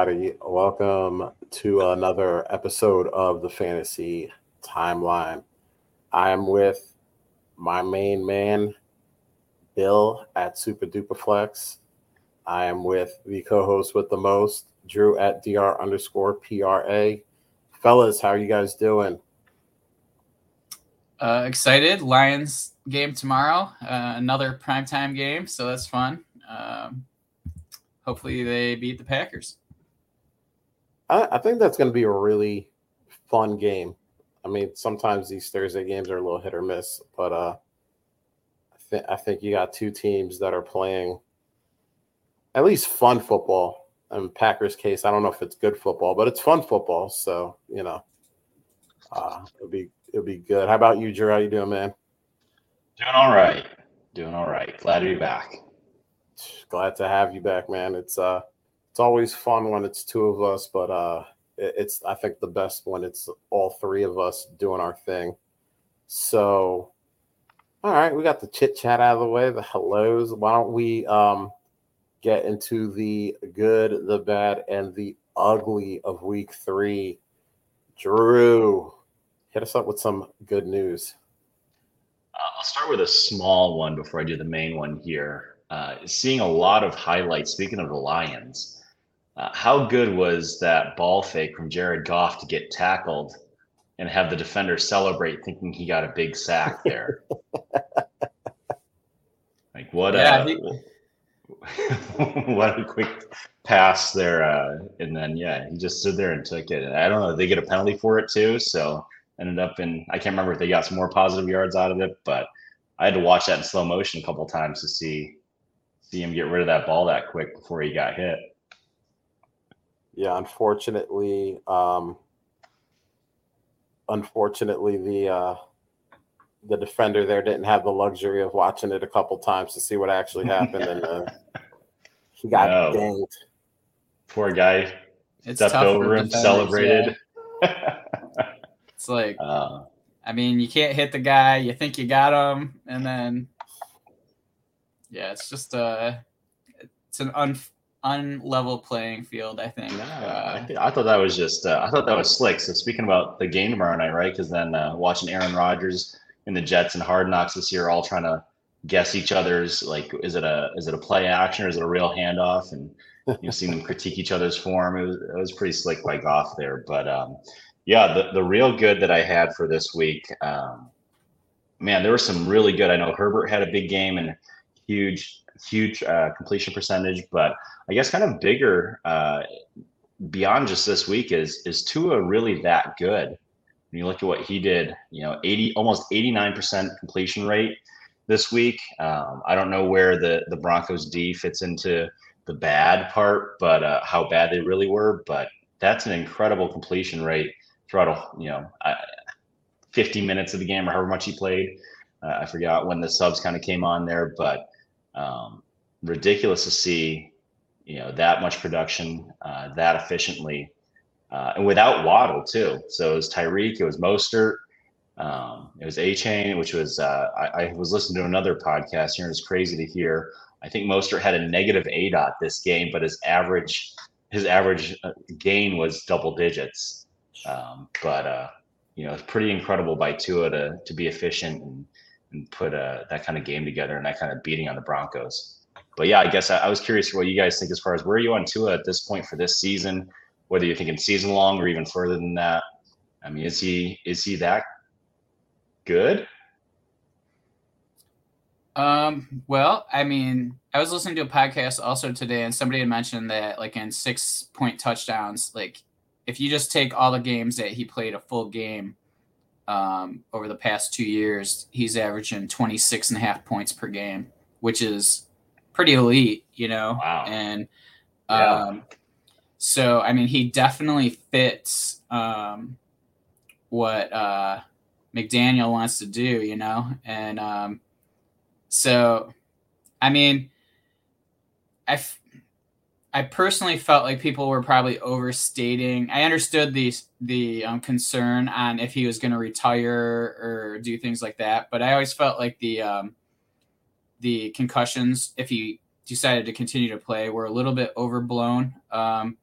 Everybody, welcome to another episode of the Fantasy Timeline. I am with my main man, Bill at Super Duper Flex. I am with the co-host with the most, Drew at dr underscore pra. Fellas, how are you guys doing? Uh, excited. Lions game tomorrow. Uh, another primetime game, so that's fun. Um, hopefully they beat the Packers. I, I think that's going to be a really fun game. I mean, sometimes these Thursday games are a little hit or miss, but uh, I think I think you got two teams that are playing at least fun football. In Packers case, I don't know if it's good football, but it's fun football. So you know, uh, it'll be it'll be good. How about you, Drew? How you doing, man? Doing all right. Doing all right. Glad to be back. Glad to have you back, man. It's uh, it's always fun when it's two of us, but uh, it's I think the best when it's all three of us doing our thing. So, all right, we got the chit chat out of the way, the hellos. Why don't we um get into the good, the bad, and the ugly of week three? Drew, hit us up with some good news. Uh, I'll start with a small one before I do the main one here. Uh, seeing a lot of highlights. Speaking of the Lions, uh, how good was that ball fake from Jared Goff to get tackled and have the defender celebrate thinking he got a big sack there? like what yeah, a he... what a quick pass there uh, and then yeah, he just stood there and took it. I don't know, they get a penalty for it too, so ended up in I can't remember if they got some more positive yards out of it, but I had to watch that in slow motion a couple times to see see him get rid of that ball that quick before he got hit yeah, unfortunately, um, unfortunately, the uh, the defender there didn't have the luxury of watching it a couple times to see what actually happened, and uh, he got no. dinged. Poor guy. It's stepped over him, celebrated. Yeah. it's like, uh, I mean, you can't hit the guy. You think you got him, and then, yeah, it's just uh, it's an un unlevel playing field. I think. Yeah, uh, I, th- I, thought that was just. Uh, I thought that was slick. So speaking about the game tomorrow night, right? Because then uh, watching Aaron Rodgers and the Jets and Hard Knocks this year, all trying to guess each other's like, is it a is it a play action or is it a real handoff? And you know, seeing them critique each other's form. It was it was pretty slick by Goff there. But um, yeah, the the real good that I had for this week. Um, man, there was some really good. I know Herbert had a big game and huge huge uh, completion percentage, but I guess kind of bigger uh, beyond just this week is is Tua really that good? When you look at what he did, you know, 80 almost 89% completion rate this week. Um, I don't know where the the Broncos D fits into the bad part, but uh, how bad they really were. But that's an incredible completion rate throughout a you know 50 minutes of the game or however much he played. Uh, I forgot when the subs kind of came on there, but um, ridiculous to see you know that much production uh, that efficiently uh, and without Waddle too. So it was Tyreek, it was Mostert, um, it was Achane, which was uh, I, I, was listening to another podcast here, and it's crazy to hear. I think Mostert had a negative aDOT this game, but his average his average uh, gain was double digits. Um, but uh, you know, it's pretty incredible by Tua to to be efficient and, and put uh, that kind of game together and that kind of beating on the Broncos but yeah, I guess I, I was curious what you guys think as far as where are you on Tua at this point for this season? Whether you're thinking season long or even further than that. I mean, is he is he that good? Um, well, I mean, I was listening to a podcast also today, and somebody had mentioned that, like, in six point touchdowns, like, if you just take all the games that he played a full game um, over the past two years, he's averaging 26 and a half points per game, which is pretty elite, you know. Wow. And um, yeah. so I mean, he definitely fits um, what uh, McDaniel wants to do, you know. And um, so, I mean, I. F- I personally felt like people were probably overstating. I understood the the um, concern on if he was going to retire or do things like that, but I always felt like the um, the concussions, if he decided to continue to play were a little bit overblown. Um,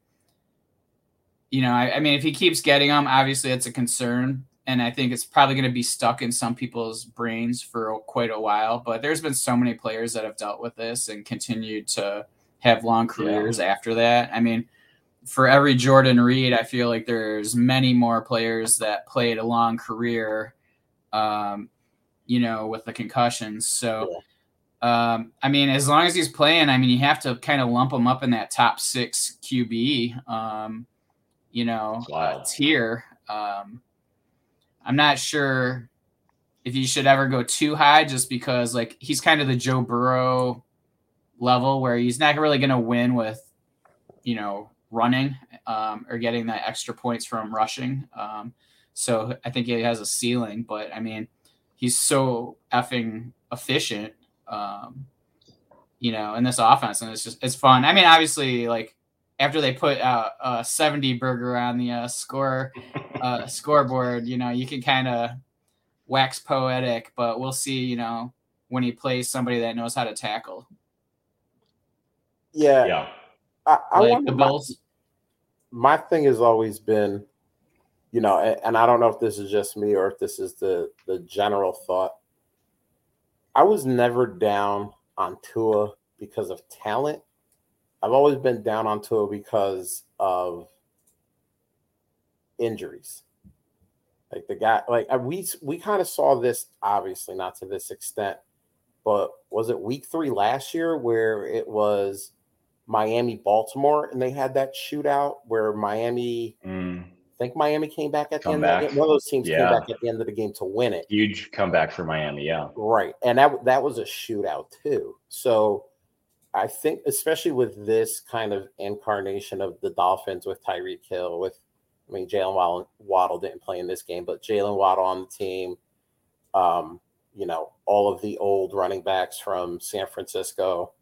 you know, I, I, mean, if he keeps getting them, obviously it's a concern. And I think it's probably going to be stuck in some people's brains for quite a while. But there's been so many players that have dealt with this and continued to have long careers yeah. after that. I mean, for every Jordan Reed, I feel like there's many more players that played a long career, um, you know, with the concussions. So, um, I mean, as long as he's playing, I mean, you have to kind of lump him up in that top six QB, um, you know, uh, tier. Um, I'm not sure if you should ever go too high just because, like, he's kind of the Joe Burrow level where he's not really going to win with, you know, running um, or getting that extra points from rushing. Um, so I think he has a ceiling, but I mean, he's so effing efficient um, you know, in this offense, and it's just it's fun. I mean, obviously, like after they put uh, a 70 burger on the uh, score uh, scoreboard, you know, you can kind of wax poetic, but we'll see, you know, when he plays somebody that knows how to tackle. Yeah. Yeah. I, I like the Bills. My, my thing has always been, you know, and, and I don't know if this is just me or if this is the the general thought. I was never down on Tua because of talent. I've always been down on Tua because of injuries. Like the guy, like uh, we we kind of saw this, obviously not to this extent, but was it week three last year where it was Miami Baltimore and they had that shootout where Miami mm think Miami came back at the end of the game. One of those teams yeah. came back at the end of the game to win it. Huge comeback for Miami, yeah. Right. And that that was a shootout too. So I think especially with this kind of incarnation of the Dolphins with Tyreek Hill, with I mean Jaylen Waddle, Waddle didn't play in this game, but Jaylen Waddle on the team, um, you know, all of the old running backs from San Francisco.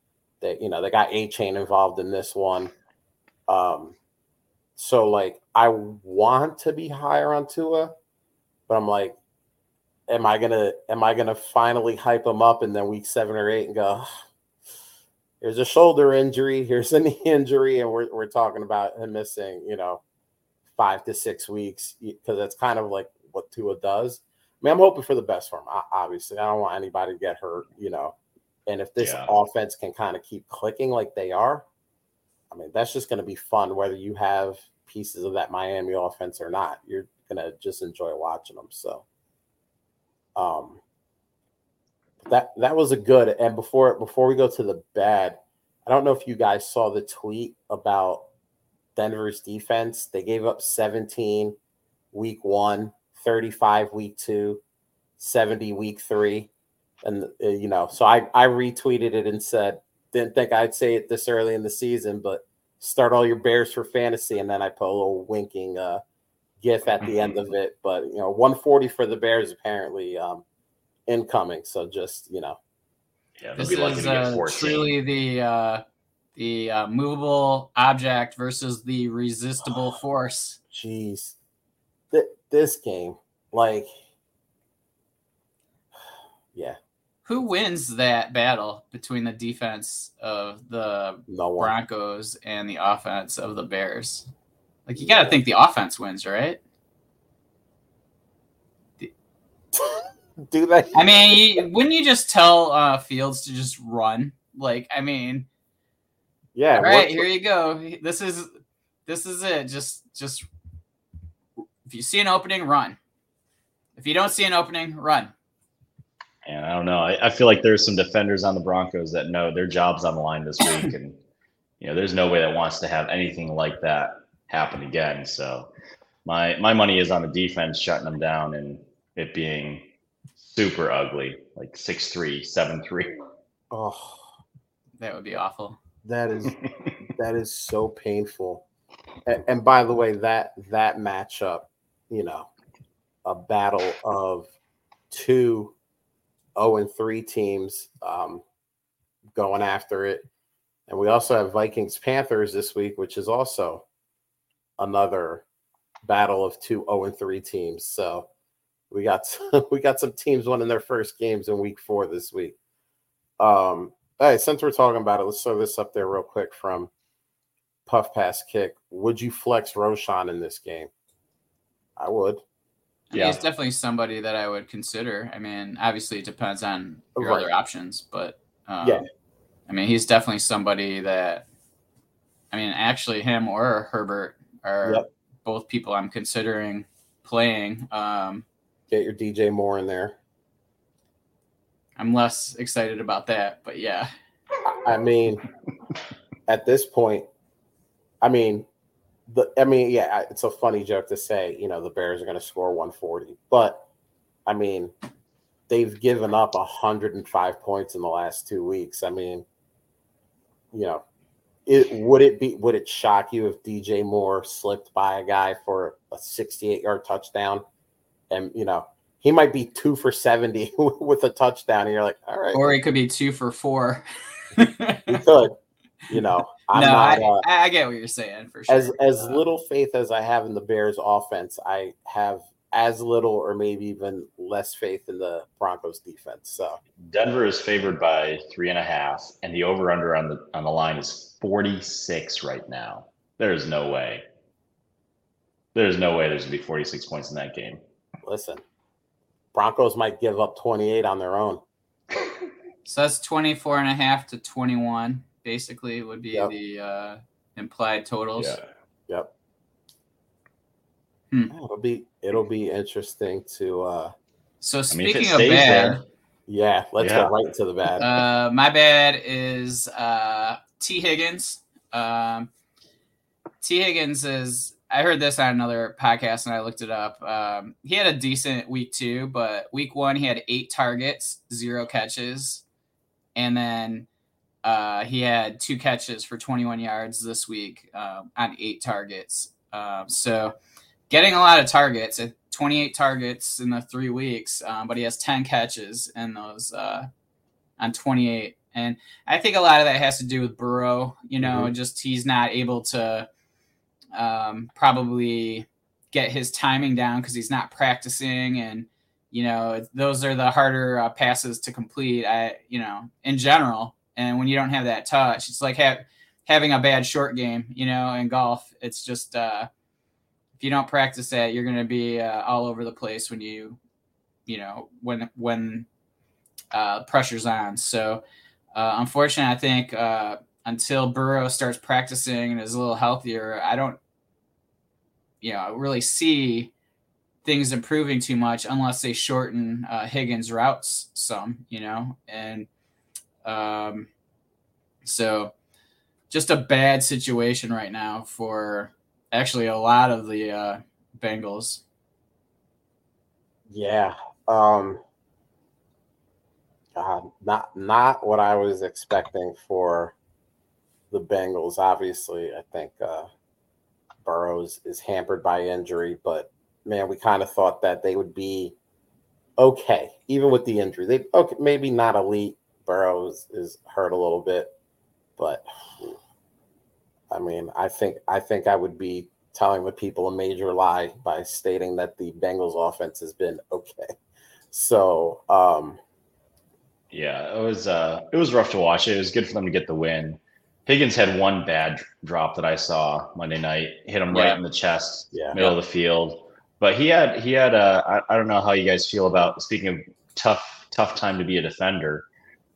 You know, they got Achane involved in this one. Um, so like I want to be higher on Tua, but I'm like, am I gonna am I gonna finally hype him up and then week seven or eight and go, here's a shoulder injury, here's a knee injury, and we're we're talking about him missing, you know, five to six weeks because that's kind of like what Tua does. I mean, I'm hoping for the best for him. Obviously, I don't want anybody to get hurt, you know. And if this yeah. offense can kind of keep clicking like they are, I mean, that's just going to be fun, whether you have pieces of that Miami offense or not. You're going to just enjoy watching them. So, um, that that was a good. And before before we go to the bad, I don't know if you guys saw the tweet about Denver's defense. They gave up 17 week one, 35 week two, 70 week three. And, uh, you know, so I, I retweeted it and said, didn't think I'd say it this early in the season, but start all your Bears for fantasy. And then I put a little winking uh, gif at the end of it. But, you know, 140 for the Bears apparently um, incoming. So just, you know. Yeah, this is uh, truly the uh, the uh, movable object versus the resistible force. Jeez, Th- this game, like, yeah, who wins that battle between the defense of the no Broncos and the offense of the Bears? Like you got to think the offense wins, right? Do they? I mean, wouldn't you just tell uh, Fields to just run? Like, I mean, yeah. All right, here you go. This is this is it. Just just if you see an opening, run. If you don't see an opening, run. And I don't know. I, I, feel like there's some defenders on the Broncos that know their job's on the line this week, and you know, there's no way that wants to have anything like that happen again. So my my money is on the defense shutting them down and it being super ugly, like six three, seven three. Oh, that would be awful. That is that is so painful. And, and by the way, that that matchup, you know, a battle of two 0 and 3 teams um, going after it. And we also have Vikings Panthers this week, which is also another battle of two 0 and 3 teams. So we got we got some teams winning their first games in week four this week. Um, Hey, since we're talking about it, let's throw this up there real quick from Puff Pass Kick. Would you flex Roschon in this game? I would. I mean, yeah. He's definitely somebody that I would consider. I mean, obviously it depends on your right. other options, but um, yeah, I mean, he's definitely somebody that. I mean, actually, him or Herbert are yep. both people I'm considering playing. Um, Get your DJ Moore in there. I'm less excited about that, but yeah. I mean, at this point, I mean, the I mean, yeah, it's a funny joke to say, you know, the Bears are going to score 140, but I mean, they've given up 105 points in the last two weeks. I mean, you know, it would it be would it shock you if DJ Moore slipped by a guy for a 68 yard touchdown, and you know he might be two for 70 with a touchdown, and you're like, all right, or he could be two for four. he could, you know. I'm no, not, I, uh, I, get what you're saying for sure. As as uh, little faith as I have in the Bears offense, I have as little or maybe even less faith in the Broncos defense. So Denver is favored by three and a half, and the over under on the on the line is 46 right now. There's no way. There's no way there's gonna be 46 points in that game. Listen, Broncos might give up 28 on their own. So that's 24 and a half to 21 basically would be yep. the uh, implied totals. Yeah. Yep. Hmm. It'll be it'll be interesting to. uh So speaking I mean, of bad, there, yeah, let's yeah. go right to the bad. Uh, my bad is uh, Tee Higgins. Um, Tee Higgins is. I heard this on another podcast and I looked it up. Um, he had a decent week two, but week one he had eight targets, zero catches, and then uh, he had two catches for 21 yards this week um, on eight targets. Um, so getting a lot of targets, 28 targets in the three weeks, um, but he has 10 catches in those uh, on 28. And I think a lot of that has to do with Burrow. You know, mm-hmm. just he's not able to um, probably get his timing down because he's not practicing and you know those are the harder uh, passes to complete i you know in general and when you don't have that touch, it's like ha- having a bad short game, you know, in golf. It's just uh, if you don't practice that, you're going to be uh, all over the place when you, you know, when when uh, pressure's on. So, uh, unfortunately, I think uh, until Burrow starts practicing and is a little healthier, I don't, you know, really see things improving too much unless they shorten uh, Higgins' routes some, you know, and um, so just a bad situation right now for actually a lot of the uh, Bengals. Yeah. Um, not not what I was expecting for the Bengals. Obviously, I think uh, Burrows is hampered by injury, but man, we kind of thought that they would be okay, even with the injury. They okay, maybe not elite, Burrows is hurt a little bit, but I mean, I think I think I would be telling the people a major lie by stating that the Bengals offense has been okay. So, um, yeah, it was uh, it was rough to watch. It was good for them to get the win. Higgins had one bad drop that I saw Monday night, hit him yeah. right in the chest, yeah. middle of the field. But he had he had a I, I don't know how you guys feel about speaking of tough tough time to be a defender.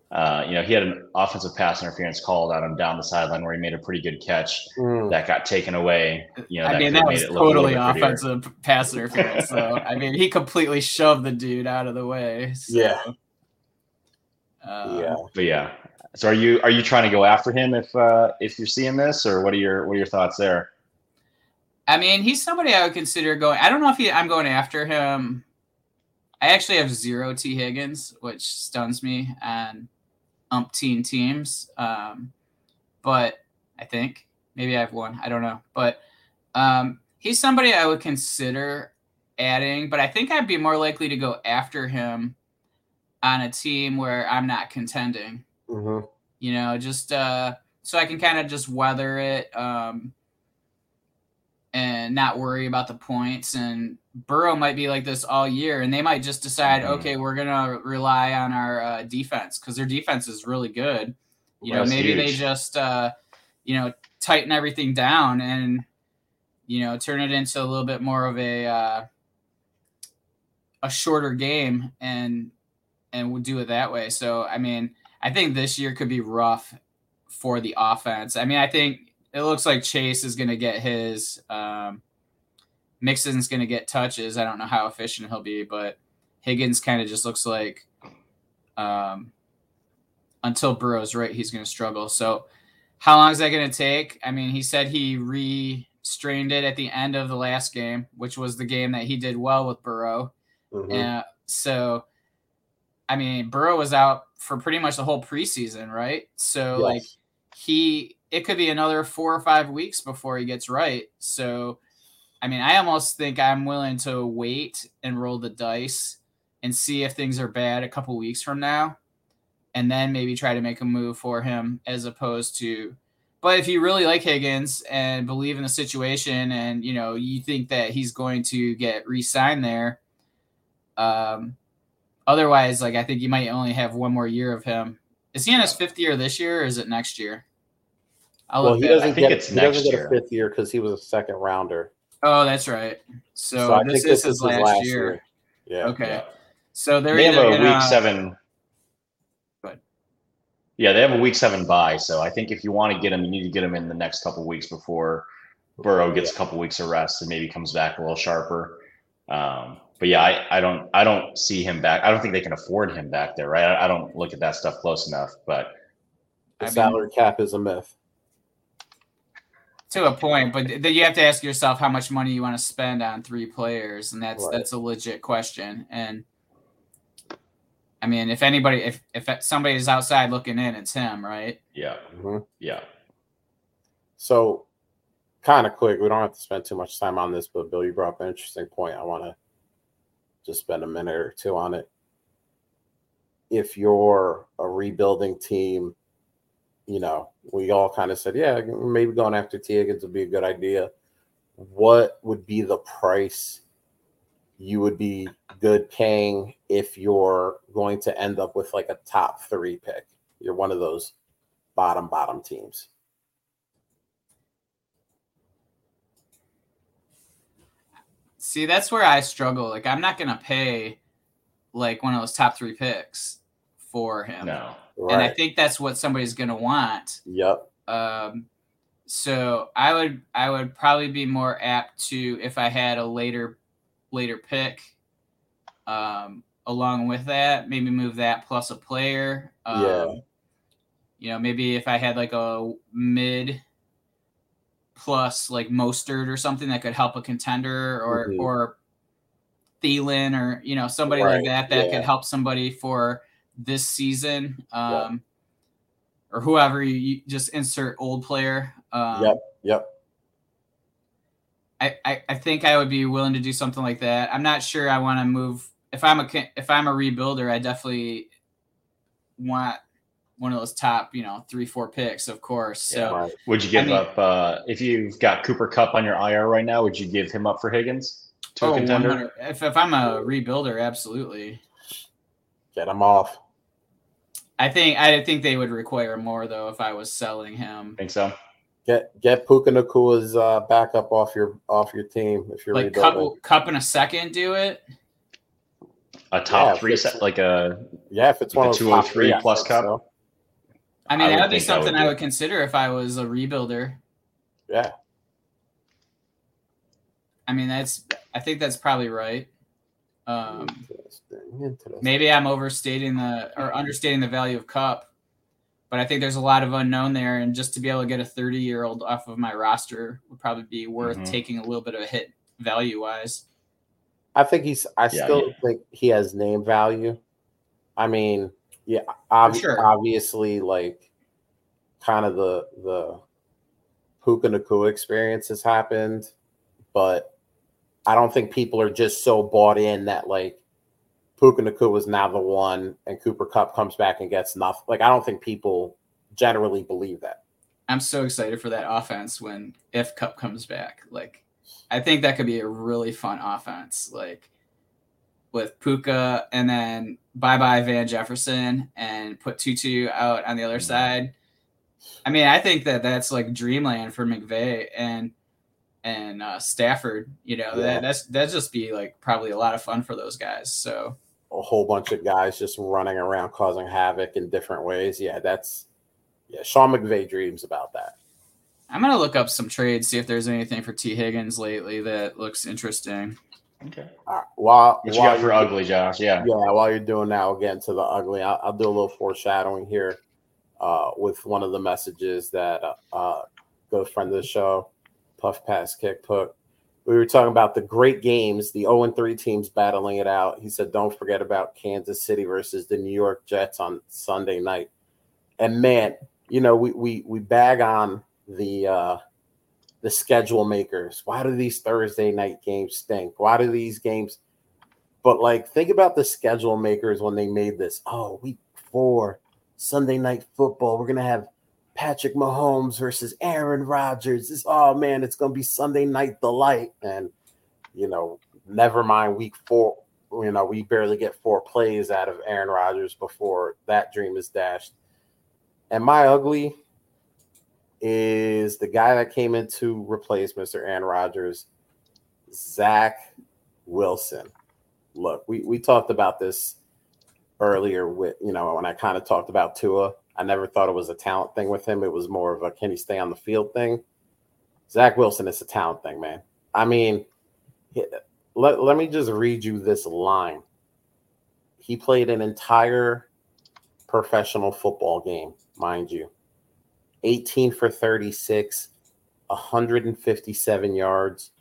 Uh, you know, he had an offensive pass interference called on him down the sideline where he made a pretty good catch mm. that got taken away. You know, I mean, that was totally offensive pass interference. so, I mean, he completely shoved the dude out of the way. So, yeah. Um, yeah. But yeah. So are you are you trying to go after him if uh, if you're seeing this, or what are your what are your thoughts there? I mean, he's somebody I would consider going. I don't know if he, I'm going after him. I actually have zero Tee Higgins, which stuns me, and umpteen teams. Um, but I think maybe I have one. I don't know. But um, he's somebody I would consider adding, but I think I'd be more likely to go after him on a team where I'm not contending. Mm-hmm. You know, just uh, so I can kind of just weather it. Um, and not worry about the points. And Burrow might be like this all year, and they might just decide, mm-hmm. okay, we're gonna rely on our uh, defense because their defense is really good. You know, That's maybe they just uh, you know tighten everything down and you know turn it into a little bit more of a uh, a shorter game and and we'll do it that way. So I mean, I think this year could be rough for the offense. I mean, I think it looks like Chase is going to get his. Um, Mixon's going to get touches. I don't know how efficient he'll be, but Higgins kind of just looks like um, until Burrow's right, he's going to struggle. So, how long is that going to take? I mean, he said he re-strained it at the end of the last game, which was the game that he did well with Burrow. Mhm. Uh, so, I mean, Burrow was out for pretty much the whole preseason, right? So, like, he it could be another four or five weeks before he gets right. So, I mean, I almost think I'm willing to wait and roll the dice and see if things are bad a couple weeks from now, and then maybe try to make a move for him as opposed to. But if you really like Higgins and believe in the situation, and you know you think that he's going to get re-signed there, um, otherwise, like I think you might only have one more year of him. Is he in his fifth year this year, or is it next year? I'll well, he doesn't I think get it's he doesn't next get a fifth year because he was a second rounder. Oh, that's right. So, So I this is his last, year. Yeah. Okay. Yeah. So they're They have a gonna, week seven. Go ahead. Yeah, they have a week seven bye. So I think if you want to get him, you need to get him in the next couple weeks before Burrow gets a couple weeks of rest and maybe comes back a little sharper. Um, but yeah, I, I don't I don't see him back. I don't think they can afford him back there, right? I, I don't look at that stuff close enough. But The I mean- salary cap is a myth. To a point, but then you have to ask yourself how much money you want to spend on three players, and that's Right. that's a legit question. And I mean, if anybody, if if somebody is outside looking in, it's him, right? yeah, Mhm. yeah. So, kind of quick, we don't have to spend too much time on this, but Bill, you brought up an interesting point. I want to just spend a minute or two on it. If you're a rebuilding team, you know, we all kind of said, yeah, maybe going after Tee Higgins would be a good idea. What would be the price you would be good paying if you're going to end up with like a top three pick? You're one of those bottom, bottom teams. See, that's where I struggle. Like, I'm not gonna pay like one of those top three picks for him, No. And I think that's what somebody's gonna want. Yep. Um, so I would I would probably be more apt to if I had a later later pick. Um, along with that, maybe move that plus a player. Um, Yeah. You know, maybe if I had like a mid plus like Mostert or something that could help a contender or Mhm. or Thielen or you know somebody like that that yeah. could help somebody for this season. Yeah. Um, or whoever you, you just insert old player. Um, Yep. Yep. I, I, I think I would be willing to do something like that. I'm not sure I want to move if I'm a if I'm a rebuilder. I definitely want one of those top you know three four picks, of course. So Right. Would you give I mean- up uh, if you've got Cooper Kupp on your IR right now? Would you give him up for Higgins to oh, a contender? if if I'm a rebuilder, absolutely. Get him off. I think I think they would require more though if I was selling him. Think so? Get get Puka Nacua's uh, backup off your off your team if you're Like rebuilding. Kupp Kupp in a second, do it. A top Yeah, three set, like a Yeah, if it's like one a of those top 203 I plus think Kupp? so. I mean, I that would be think I would something I it. would consider if I was a rebuilder. Yeah. I mean, that's I think that's probably right. Um, Interesting. Interesting. maybe I'm overstating the or understating the value of Kupp, but I think there's a lot of unknown there, and just to be able to get a 30 year old off of my roster would probably be worth Mhm. taking a little bit of a hit value wise. I think he's. I Yeah, still yeah. think he has name value. I mean, yeah, ob- sure. obviously, like, kind of the the Puka Nacua experience has happened, but I don't think people are just so bought in that like Puka Nacua was now the one, and Cooper Kupp comes back and gets nothing. Like, I don't think people generally believe that. I'm so excited for that offense when if Cup comes back. Like, I think that could be a really fun offense. Like with Puka and then bye bye Van Jefferson and put Tutu out on the other Mhm. side. I mean, I think that that's like dreamland for McVay and and uh, Stafford. You know, yeah. that that's that just be like probably a lot of fun for those guys. So a whole bunch of guys just running around causing havoc in different ways. Yeah, that's yeah. Sean McVay dreams about that. I'm gonna look up some trades, see if there's anything for Tee Higgins lately that looks interesting. Okay. All right. While, what you got for ugly, Josh? Yeah. Yeah. While you're doing that, we'll get into the ugly. I'll, I'll do a little foreshadowing here uh, with one of the messages that uh, uh, good friend of the show, Puff Pass Kick put. We were talking about the great games, the 0 3 teams battling it out. He said, Don't forget about Kansas City versus the New York Jets on Sunday night. And man, you know, we we we bag on the uh the schedule makers. Why do these Thursday night games stink? Why do these games but like think about the schedule makers when they made this. Oh, week four, Sunday night football. We're gonna have Patrick Mahomes versus Aaron Rodgers. This oh man, it's gonna be Sunday night delight. And you know, never mind week four. You know, we barely get four plays out of Aaron Rodgers before that dream is dashed. And my ugly is the guy that came in to replace Mr. Aaron Rodgers, Zach Wilson. Look, we, we talked about this earlier with, you know, when I kind of talked about Tua. I never thought it was a talent thing with him. It was more of a can he stay on the field thing. Zach Wilson is a talent thing, man. I mean, let, let me just read you this line. He played an entire professional football game, mind you 18 for 36, 157 yards,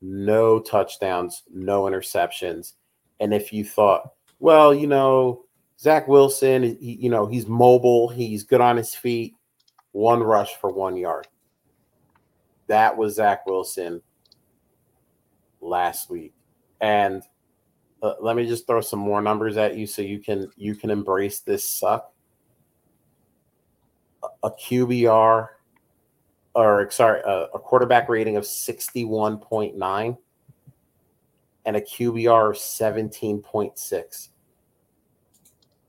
no touchdowns, no interceptions. And if you thought, well, you know, Zach Wilson, he, you know, he's mobile, he's good on his feet, one rush for one yard. That was Zach Wilson last week. And uh, let me just throw some more numbers at you so you can you can embrace this suck a QBR or sorry, a, a quarterback rating of 61.9 and a QBR of 17.6.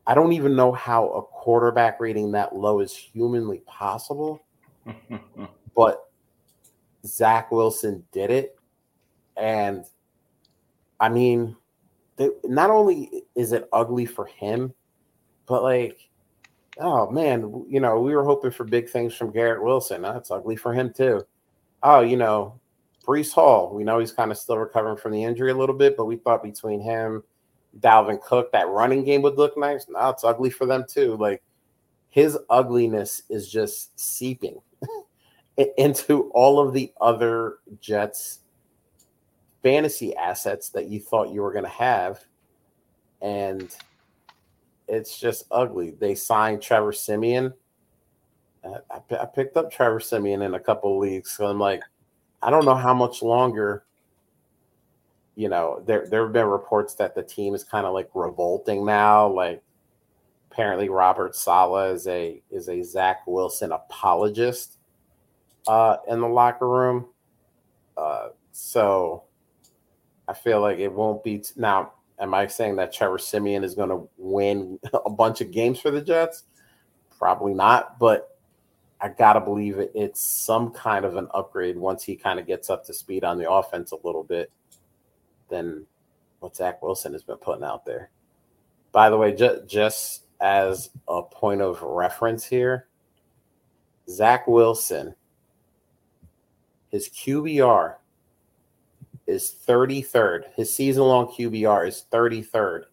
I don't even know how a quarterback rating that low is humanly possible, but Zach Wilson did it. And I mean, they, not only is it ugly for him, but like oh man, you know, we were hoping for big things from Garrett Wilson. That's ugly for him too. Oh, you know, Breece Hall. We know he's kind of still recovering from the injury a little bit, but we thought between him, Dalvin Cook, that running game would look nice. Now it's ugly for them too. Like his ugliness is just seeping into all of the other Jets fantasy assets that you thought you were going to have. And it's just ugly. They signed Trevor Siemian. Uh, I, I, picked up Trevor Siemian in a couple leagues, so I'm like, I don't know how much longer. You know, there there have been reports that the team is kind of like revolting now. Like, apparently, Robert Saleh is a is a Zach Wilson apologist uh, in the locker room. Uh, so I feel like it won't be t- now Am I saying that Trevor Siemian is going to win a bunch of games for the Jets? Probably not, but I got to believe it, it's some kind of an upgrade once he kind of gets up to speed on the offense a little bit than what Zach Wilson has been putting out there. By the way, just, just as a point of reference here, Zach Wilson, his QBR is 33rd. His season long QBR is 33rd.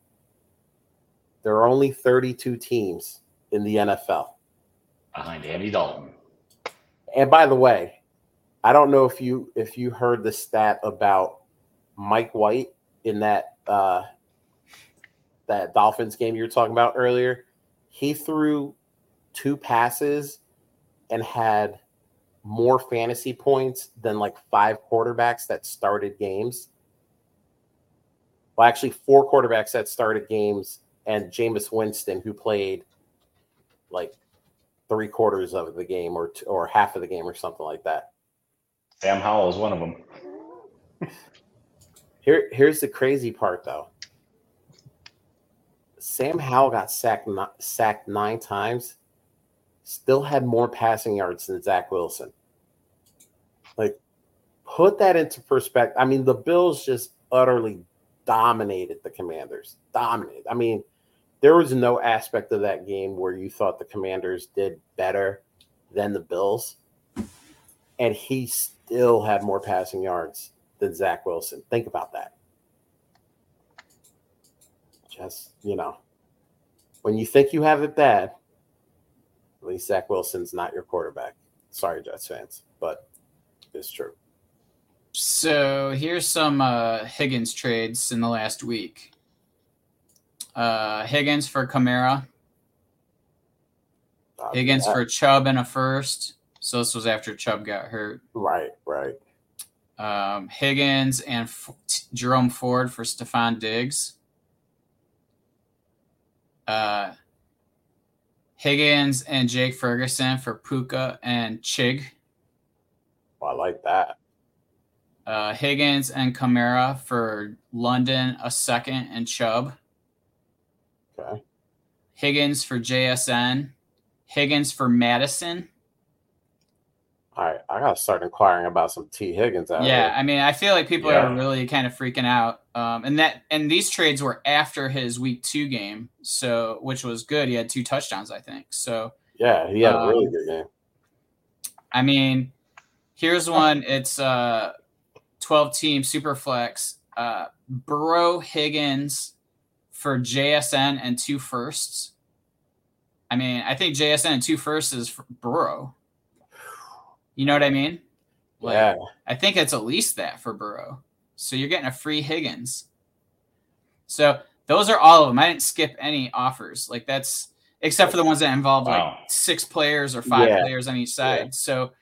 There are only 32 teams in the NFL. Behind Andy Dalton. And by the way, I don't know if you if you heard the stat about Mike White in that uh that Dolphins game you were talking about earlier. He threw two passes and had more fantasy points than like five quarterbacks that started games. Well, actually, four quarterbacks that started games, and Jameis Winston, who played like three quarters of the game or two, or half of the game or something like that. Sam Howell is one of them. Here, here's the crazy part, though. Sam Howell got sacked sacked nine times. still had more passing yards than Zach Wilson. Like, put that into perspective. I mean, the Bills just utterly dominated the Commanders. Dominated. I mean, there was no aspect of that game where you thought the Commanders did better than the Bills. And he still had more passing yards than Zach Wilson. Think about that. Just, you know, when you think you have it bad, at least Zach Wilson's not your quarterback. Sorry, Jets fans, but it's true. So here's some uh, Higgins trades in the last week. Uh, Higgins for Kamara. Uh, Higgins for Chubb and a first. So this was after Chubb got hurt. Right, right. Um, Higgins and F- Jerome Ford for Stefon Diggs. Uh, Higgins and Jake Ferguson for Puka and Chig. I like that. Uh, Higgins and Kamara for London, a second, and Chubb. Okay. Higgins for JSN. Higgins for Mattison. All right, I gotta start inquiring about some Tee Higgins out Yeah, here. I mean, I feel like people yeah. are really kind of freaking out. Um, and that and these trades were after his week two game, so which was good. He had two touchdowns, I think. So yeah, he had um, a really good game. I mean, here's one. It's uh 12 team super flex. Uh, Burrow Higgins for JSN and two firsts. I mean, I think JSN and two firsts is for Burrow. You know what I mean? Like, yeah. I think it's at least that for Burrow. So you're getting a free Higgins. So those are all of them. I didn't skip any offers. Like that's except for the ones that involve wow. like six players or five yeah. players on each side. Yeah. So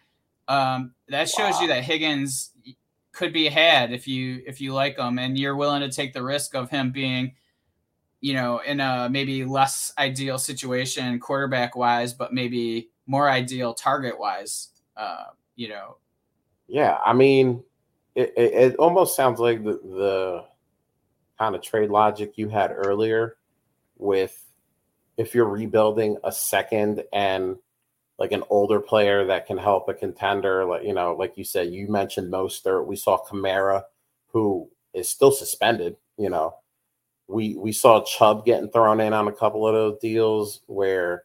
um, that shows wow. you that Higgins could be had if you if you like him and you're willing to take the risk of him being you know in a maybe less ideal situation quarterback wise but maybe more ideal target wise uh, you know yeah i mean it, it, it almost sounds like the, the kind of trade logic you had earlier with if you're rebuilding a second and like an older player that can help a contender. Like you know, like you said, you mentioned Mostert. We saw Kamara, who is still suspended. You know, we we saw Chubb getting thrown in on a couple of those deals where,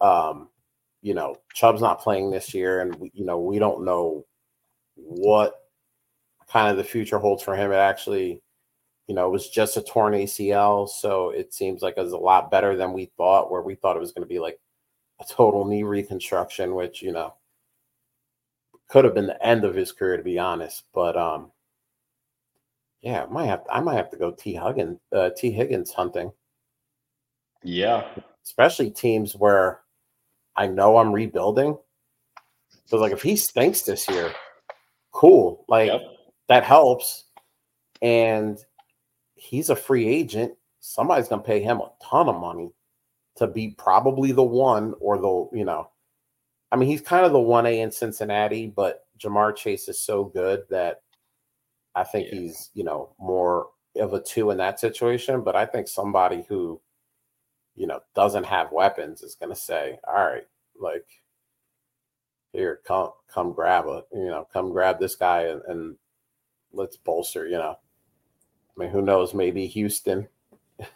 um, you know, Chubb's not playing this year, and we, you know we don't know what kind of the future holds for him. It actually, you know, it was just a torn ACL, so it seems like it was a lot better than we thought. Where we thought it was going to be like a total knee reconstruction, which you know could have been the end of his career, to be honest. But um, yeah, I might have to, I might have to go Tee Higgins uh, Tee Higgins hunting. Yeah, especially teams where I know I'm rebuilding. So like if he stinks this year, cool. Like yep. that helps. And he's a free agent. Somebody's gonna pay him a ton of money to be probably the one or the, you know, I mean, he's kind of the 1A in Cincinnati, but Ja'Marr Chase is so good that I think yeah. he's, you know, more of a two in that situation. But I think somebody who, you know, doesn't have weapons is going to say, all right, like, here, come, come grab a, you know, come grab this guy and, and let's bolster, you know. I mean, who knows? Maybe Houston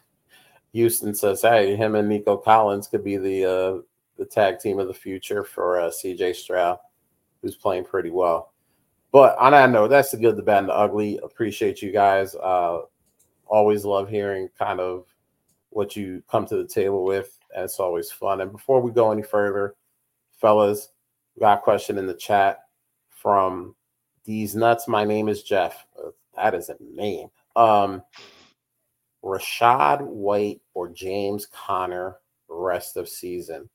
Houston says, "Hey, him and Nico Collins could be the uh, the tag team of the future for uh, C.J. Stroud, who's playing pretty well." But on that note, that's the good, the bad, and the ugly. Appreciate you guys. Uh, always love hearing kind of what you come to the table with. And it's always fun. And before we go any further, fellas, got a question in the chat from these nuts. My name is Jeff. Uh, that is a name. Um, Rachaad White or James Conner rest of season.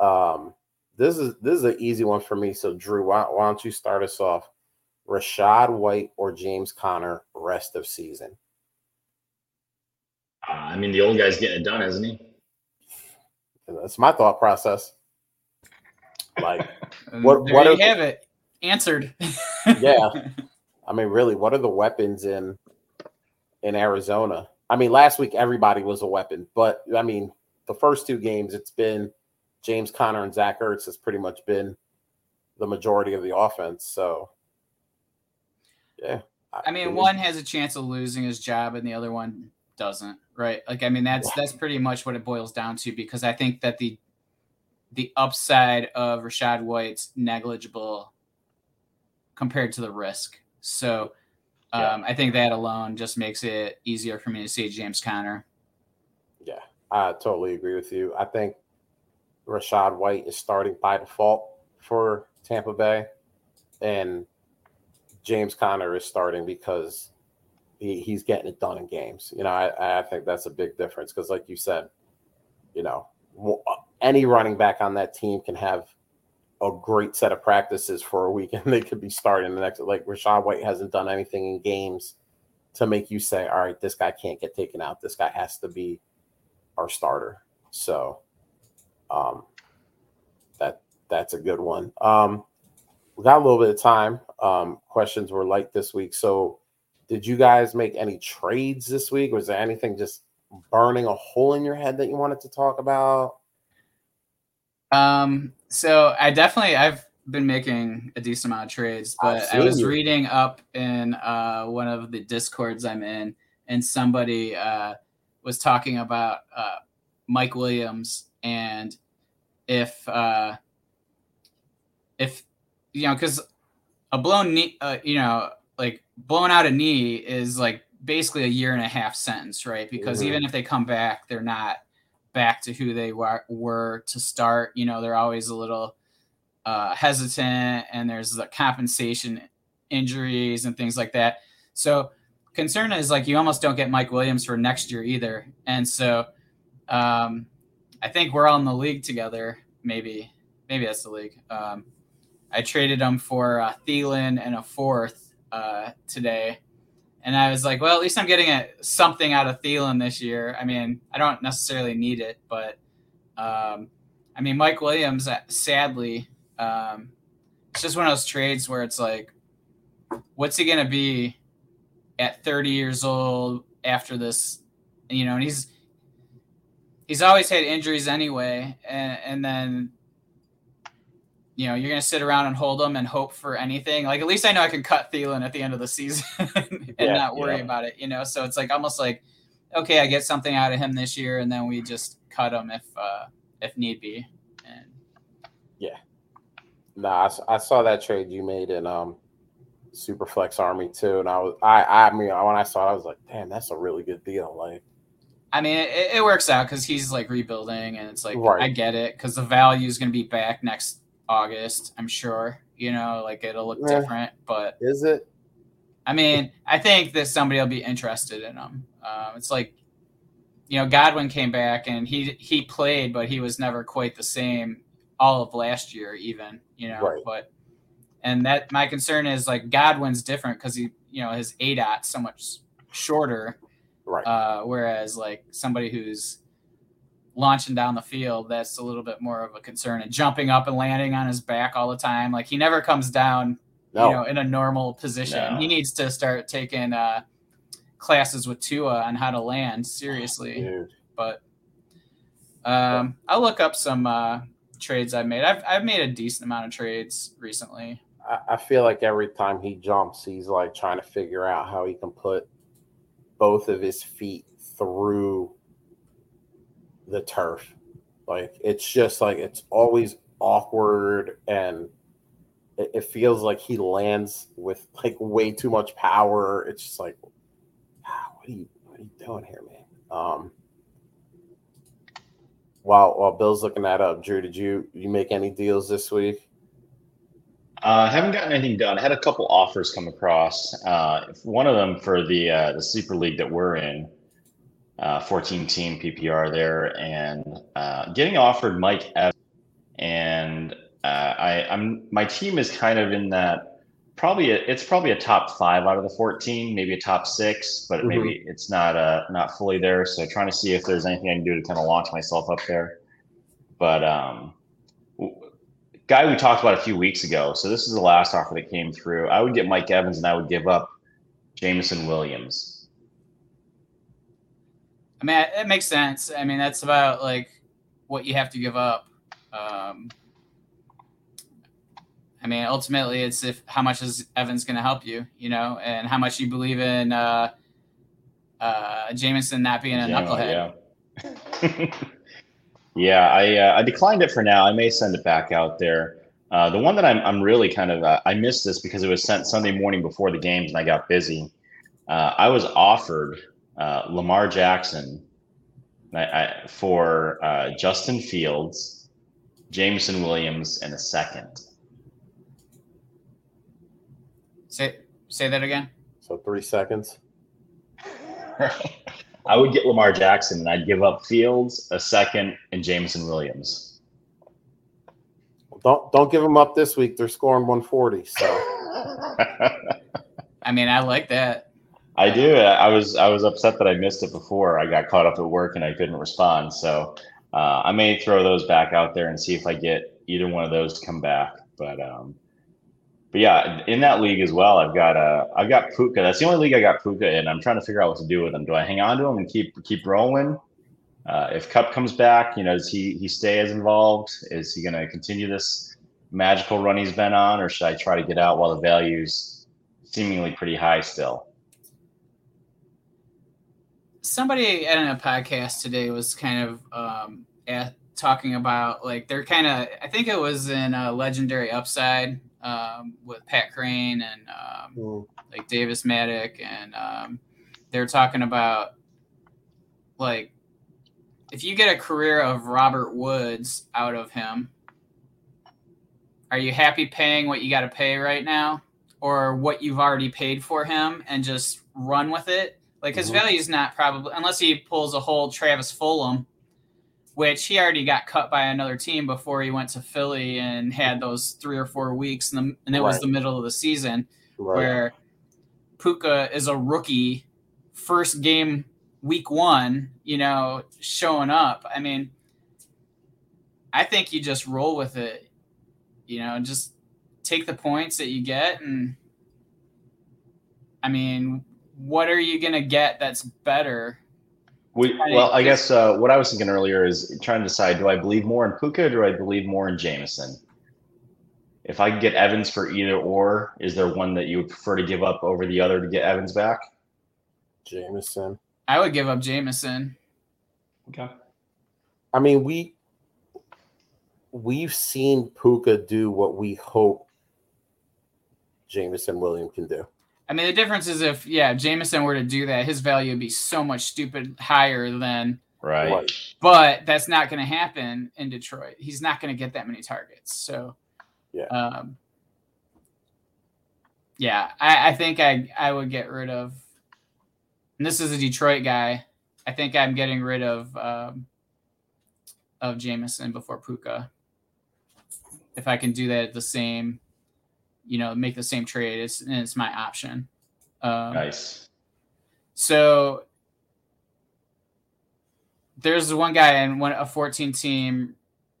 Um, this is this is an easy one for me. So Drew, why, why don't you start us off? Rachaad White or James Conner rest of season. Uh, I mean, the old guy's getting it done, isn't he? That's my thought process. Like, what? There what you have it answered. yeah, I mean, really, what are the weapons in in Arizona? I mean, last week everybody was a weapon, but I mean, the first two games it's been James Conner and Zach Ertz has pretty much been the majority of the offense. So, yeah. I mean, one has a chance of losing his job, and the other one doesn't, right? Like, I mean, that's that's pretty much what it boils down to. Because I think that the the upside of Rachaad White's negligible compared to the risk. So, um, yeah. I think that alone just makes it easier for me to see James Conner. Yeah, I totally agree with you. I think Rachaad White is starting by default for Tampa Bay, and James Conner is starting because he, he's getting it done in games. You know, I, I think that's a big difference because, like you said, you know, any running back on that team can have a great set of practices for a week and they could be starting the next. Like Rachaad White hasn't done anything in games to make you say, all right, this guy can't get taken out. This guy has to be our starter. So, um, that that's a good one. Um, we got a little bit of time. Um, questions were light this week. So, did you guys make any trades this week? Was there anything just burning a hole in your head that you wanted to talk about? Um, so I definitely I've been making a decent amount of trades, but I was you. reading up in uh, one of the discords I'm in, and somebody uh, was talking about uh, Mike Williams and if uh, if you know, because a blown knee, uh, you know, blowing out a knee is like basically a year and a half sentence, right? Because mm-hmm. even if they come back, they're not back to who they were, were to start. You know, they're always a little uh, hesitant, and there's the compensation injuries and things like that. So concern is like you almost don't get Mike Williams for next year either, and so um, I think we're all in the league together. Maybe, maybe that's the league. Um, I traded him for uh, Thielen and a fourth uh, today. And I was like, well, at least I'm getting a, something out of Thielen this year. I mean, I don't necessarily need it, but um, I mean, Mike Williams, uh, sadly, um, it's just one of those trades where it's like, what's he going to be at 30 years old after this? You know, and he's he's always had injuries anyway, and, and then you know, you're going to sit around and hold them and hope for anything. Like, at least I know I can cut Thielen at the end of the season and yeah, not worry yeah. about it, you know? So it's like almost like, okay, I get something out of him this year and then we just cut him if, uh, if need be. And yeah. Nah, I, I saw that trade you made in, um, Superflex Army too. And I was, I, I mean, when I saw it, I was like, damn, that's a really good deal. Like, I mean, it, it works out because he's like rebuilding, and it's like right. I get it because the value is going to be back next August, I'm sure. You know, like it'll look yeah. different, but is it? I mean, I think that somebody will be interested in him. Uh, it's like, you know, Godwin came back and he he played, but he was never quite the same all of last year, even. You know, right. but and that my concern is like Godwin's different because he, you know, his ADOT so much shorter, right? Uh, whereas like somebody who's launching down the field, that's a little bit more of a concern. And jumping up and landing on his back all the time, like he never comes down, no. you know, in a normal position. No. He needs to start taking uh, classes with Tua on how to land seriously. but um, I'll look up some uh, trades I've made. I've I've made a decent amount of trades recently. I, I feel like every time he jumps, he's like trying to figure out how he can put both of his feet through the turf. Like it's just like it's always awkward and it, it feels like he lands with like way too much power. It's just like, what are you what are you doing here, man? Um while while Bill's looking that up, Drew, did you you make any deals this week? Uh, I haven't gotten anything done. I had a couple offers come across. Uh, one of them for the uh, the super league that we're in uh, 14 team PPR there, and uh, getting offered Mike Evans. And uh, I, I'm my team is kind of in that probably a, it's probably a top five out of the 14, maybe a top six, but mm-hmm. maybe it's not uh not fully there. So trying to see if there's anything I can do to kind of launch myself up there. But um, guy we talked about a few weeks ago. So this is the last offer that came through. I would get Mike Evans and I would give up Jameson Williams. I mean, it makes sense. I mean, that's about like what you have to give up. Um, I mean, ultimately, it's if how much is Evans going to help you, you know, and how much you believe in uh, uh, Jameson not being a knucklehead. Yeah, yeah I uh, I declined it for now. I may send it back out there. Uh, the one that I'm I'm really kind of uh, I missed this because it was sent Sunday morning before the games and I got busy. Uh, I was offered uh, Lamar Jackson I, I, for uh, Justin Fields, Jameson Williams, and a second. Say say that again. So three seconds. I would get Lamar Jackson and I'd give up Fields, a second, and Jameson Williams. Don't don't give them up this week. They're scoring 140. So I mean, I like that. I do. I was I was upset that I missed it before. I got caught up at work and I couldn't respond. So uh, I may throw those back out there and see if I get either one of those to come back. But um, but yeah, in that league as well, I've got uh I've got Puka. That's the only league I got Puka in. I'm trying to figure out what to do with him. Do I hang on to him and keep keep rolling? Uh, if Kupp comes back, you know, does he he stay as involved? Is he going to continue this magical run he's been on, or should I try to get out while the value's seemingly pretty high still? Somebody at a podcast today was kind of um, at, talking about like they're kind of I think it was in a legendary upside um, with Pat Kerrane and um, mm. like Davis Mattek, and um, they're talking about like if you get a career of Robert Woods out of him, are you happy paying what you got to pay right now, or what you've already paid for him, and just run with it? Like his mm-hmm. value is not probably unless he pulls a whole Travis Fulgham, which he already got cut by another team before he went to Philly and had those three or four weeks, and, the, and it right. was the middle of the season right. where Puka is a rookie, first game week one, you know, showing up. I mean, I think you just roll with it, you know, just take the points that you get and I mean, what are you going to get that's better we, well, I guess uh, what I was thinking earlier is trying to decide: do I believe more in Puka, or do I believe more in Jameson? If I could get Evans for either or, is there one that you would prefer to give up over the other to get Evans back? Jameson. I would give up Jameson. Okay. I mean, we we've seen Puka do what we hope Jameson William can do. I mean, the difference is if yeah, Jameson were to do that, his value would be so much stupid higher than right. But that's not going to happen in Detroit. He's not going to get that many targets. So yeah, um, yeah, I, I think I I would get rid of. And this is a Detroit guy. I think I'm getting rid of um, of Jameson before Puka. If I can do that at the same you know, make the same trade. It's and it's my option. Um, nice. So there's one guy in one a 14 team,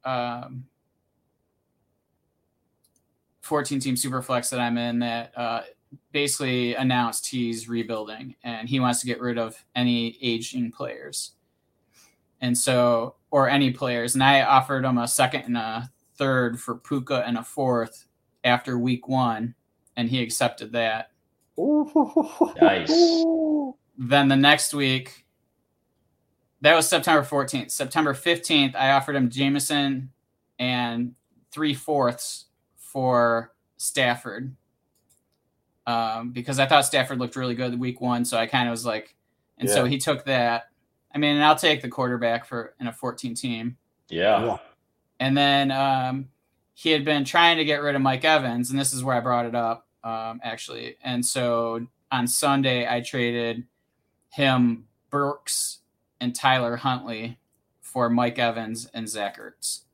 um, 14 team superflex that I'm in that uh, basically announced he's rebuilding and he wants to get rid of any aging players. And so, or any players. And I offered him a second and a third for Puka and a fourth after week one, and he accepted that. nice. Then the next week, that was September 14th. September 15th, I offered him Jameson and three fourths for Stafford um, because I thought Stafford looked really good week one. So I kind of was like, and yeah. so he took that. I mean, I'll take the quarterback for in a 14 team. Yeah. And then um, he had been trying to get rid of Mike Evans, and this is where I brought it up um, actually. And so on Sunday, I traded him Burks and Tyler Huntley for Mike Evans and Zach Ertz.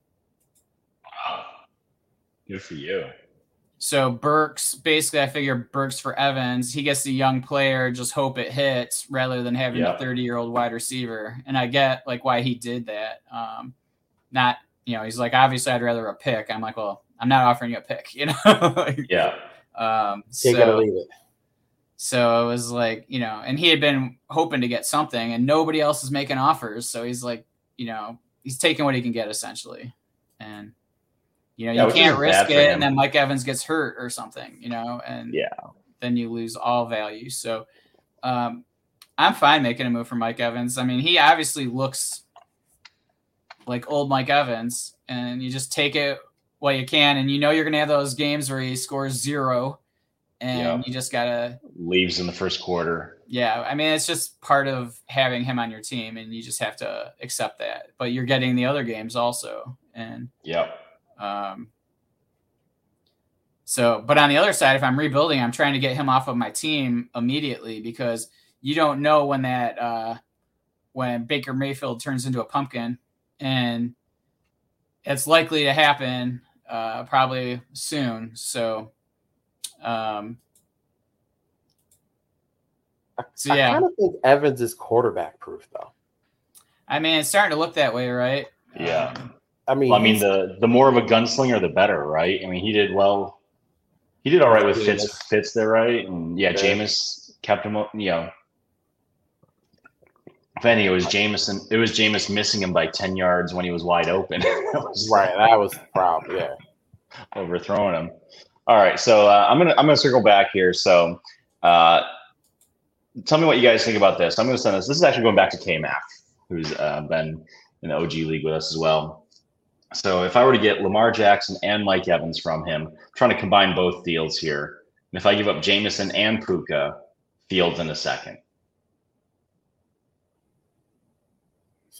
Wow, good for you. So Burks, basically, I figure Burks for Evans. He gets the young player, just hope it hits, rather than having a thirty-year-old wide receiver. And I get like why he did that. Um, not you know, he's like, obviously, I'd rather a pick. I'm like, well, I'm not offering you a pick, you know? yeah. Um, so, you gotta leave it. So it was like, you know, and he had been hoping to get something, and nobody else is making offers. So he's like, you know, he's taking what he can get essentially. and you know, yeah, you can't risk it, and then Mike Evans gets hurt or something, you know, and yeah, then you lose all value. So, um, I'm fine making a move for Mike Evans. I mean, he obviously looks like old Mike Evans, and you just take it while you can, and you know you're gonna have those games where he scores zero, and yep. you just gotta leaves in the first quarter. Yeah, I mean it's just part of having him on your team, and you just have to accept that. But you're getting the other games also, and yep. Um, so, but on the other side, if I'm rebuilding, I'm trying to get him off of my team immediately because you don't know when that uh, when Baker Mayfield turns into a pumpkin, and it's likely to happen uh, probably soon. So, um, so yeah, I kind of think Evans is quarterback proof, though. I mean, it's starting to look that way, right? Yeah. Um, I mean, well, I mean, the the more of a gunslinger, the better, right? I mean, he did well. He did all right with Fitz, Fitz there, right? And yeah, yeah. Jameis kept him, you know. If any, it was Jamison. It was Jameis missing him by ten yards when he was wide open. was, right, that was the problem. Yeah, overthrowing him. All right, so uh, I'm gonna I'm gonna circle back here. So, uh, tell me what you guys think about this. I'm gonna send this. This is actually going back to K Mac, who's uh, been in the OG league with us as well. So if I were to get Lamar Jackson and Mike Evans from him, I'm trying to combine both deals here. And if I give up Jameson and Puka, Fields in a second.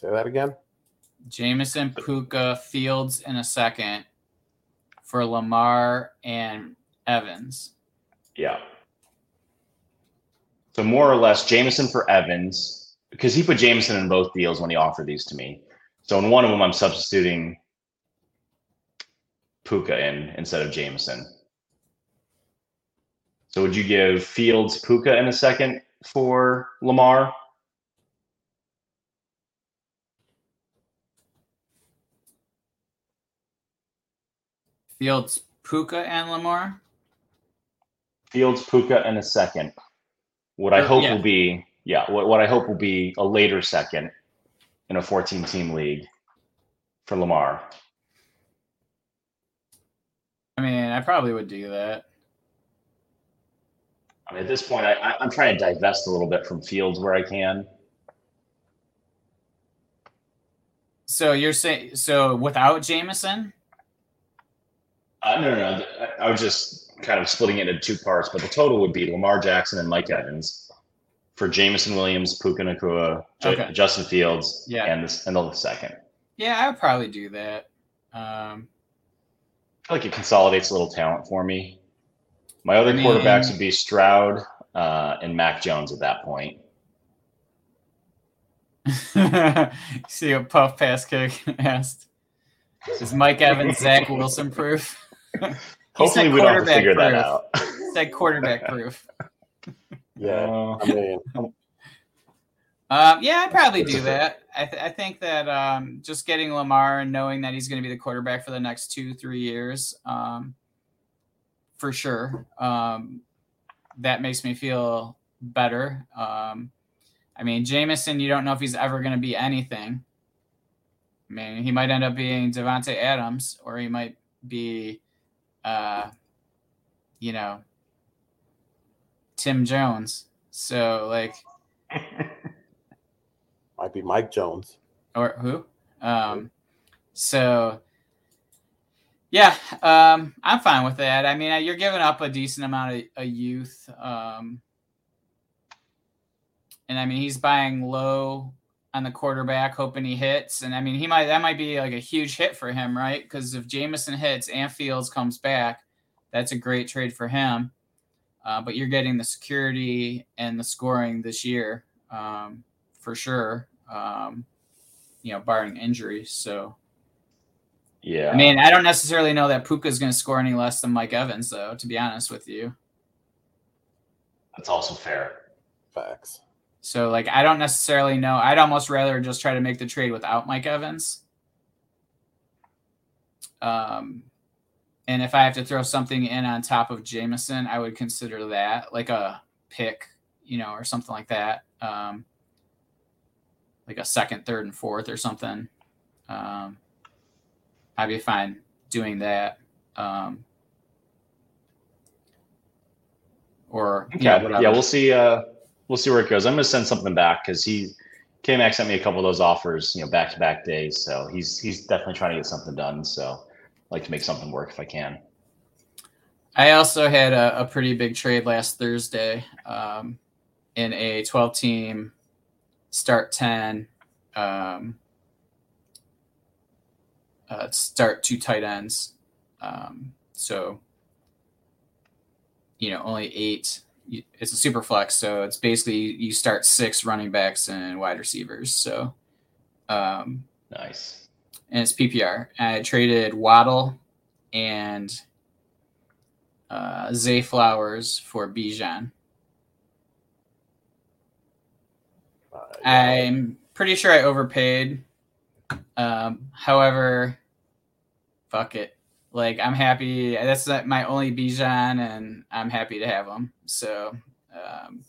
Say that again. Jameson, Puka, Fields in a second for Lamar and Evans. Yeah. So more or less, Jameson for Evans, because he put Jameson in both deals when he offered these to me. So in one of them, I'm substituting Puka in instead of Jameson. So would you give Fields Puka in a second for Lamar? Fields Puka and Lamar? Fields Puka in a second. What I oh, hope yeah. will be, yeah, what, what I hope will be a later second in a 14 team league for Lamar. I mean, I probably would do that. I mean, at this point, I, I, am trying to divest a little bit from Fields where I can. So you're saying so without Jameson? Uh, no, no, no. I, I was just kind of splitting it into two parts, but the total would be Lamar Jackson and Mike Evans for Jameson Williams, Puka Nacua, J- okay. Justin Fields, yeah, and this and the second. Yeah, I would probably do that. Um, I feel like it consolidates a little talent for me. My other I mean, quarterbacks would be Stroud uh, and Mac Jones at that point. See a puff pass kick asked. Is Mike Evans Zach Wilson proof? Hopefully, we don't have to figure proof. that out. Said quarterback proof. Yeah, I mean, um, yeah, I'd probably do that. I, th- I think that um, just getting Lamar and knowing that he's going to be the quarterback for the next two, three years, um, for sure, um, that makes me feel better. Um, I mean, Jameson, you don't know if he's ever going to be anything. I mean, he might end up being Davante Adams, or he might be, uh, you know, Tim Jones. So, like. Might be Mike Jones. Or who? Um, so yeah, um, I'm fine with that. I mean, you're giving up a decent amount of a youth. Um, and I mean, he's buying low on the quarterback, hoping he hits. And I mean, he might that might be like a huge hit for him, right? Because if Jameson hits and Fields comes back, that's a great trade for him. Uh, but you're getting the security and the scoring this year um, for sure um, you know, barring injuries. So, yeah. I mean, I don't necessarily know that Puka is going to score any less than Mike Evans, though. To be honest with you, that's also fair. Facts. So, like, I don't necessarily know. I'd almost rather just try to make the trade without Mike Evans. Um, and if I have to throw something in on top of Jameson, I would consider that like a pick, you know, or something like that. Um, like a second, third, and fourth or something. Um, I'd be fine doing that. Um, or okay. yeah, yeah, we'll see. Uh, we'll see where it goes. I'm gonna send something back because he K Mac sent me a couple of those offers, you know, back to back days. So he's he's definitely trying to get something done. So I'd like to make something work if I can. I also had a, a pretty big trade last Thursday um, in a 12 team start 10 um, uh, start two tight ends. Um, so, you know, only eight. It's a super flex. So it's basically you start six running backs and wide receivers. So, um, nice. And it's PPR. I traded Waddle and uh, Zay Flowers for Bijan. Uh, yeah. I'm pretty sure I overpaid. Um, however, fuck it. Like I'm happy. That's my only Bijan, and I'm happy to have him. So um,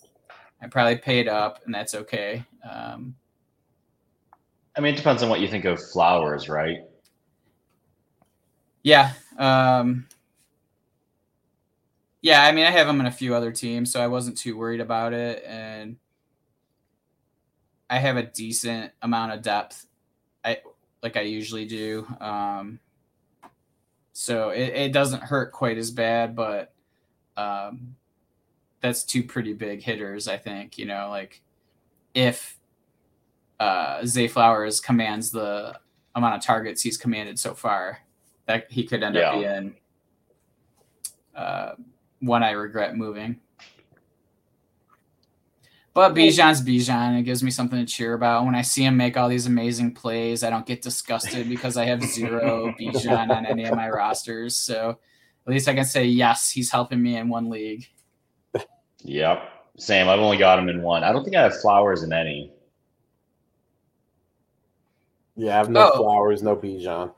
I probably paid up, and that's okay. Um, I mean, it depends on what you think of flowers, right? Yeah. Um, yeah, I mean, I have him in a few other teams, so I wasn't too worried about it, and I have a decent amount of depth, I like I usually do. Um, so it, it doesn't hurt quite as bad, but um, that's two pretty big hitters, I think. You know, like if uh, Zay Flowers commands the amount of targets he's commanded so far, that he could end yeah. up being. Uh, one I regret moving. But Bijan's Bijan. It gives me something to cheer about. When I see him make all these amazing plays, I don't get disgusted because I have zero Bijan on any of my rosters. So at least I can say, yes, he's helping me in one league. Yep. Same. I've only got him in one. I don't think I have flowers in any. Yeah, I have no oh. flowers, no Bijan.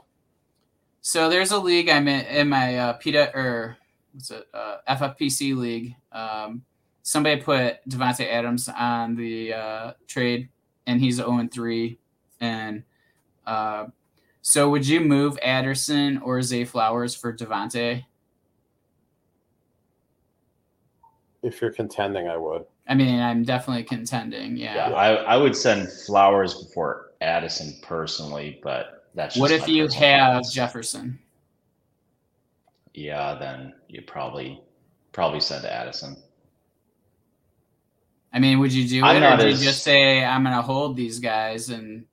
So there's a league I'm in, in my uh, PETA or what's it uh, FFPC league. Um, somebody put Davante Adams on the uh, trade, and he's zero and three. And uh, so, would you move Addison or Zay Flowers for Davante? If you're contending, I would. I mean, I'm definitely contending. Yeah. Yeah, I, I would send Flowers before Addison personally, but that's. what if you have Jefferson? yeah, then you probably probably send Addison. I mean, would you do I'm it, or do as, you just say I'm going to hold these guys and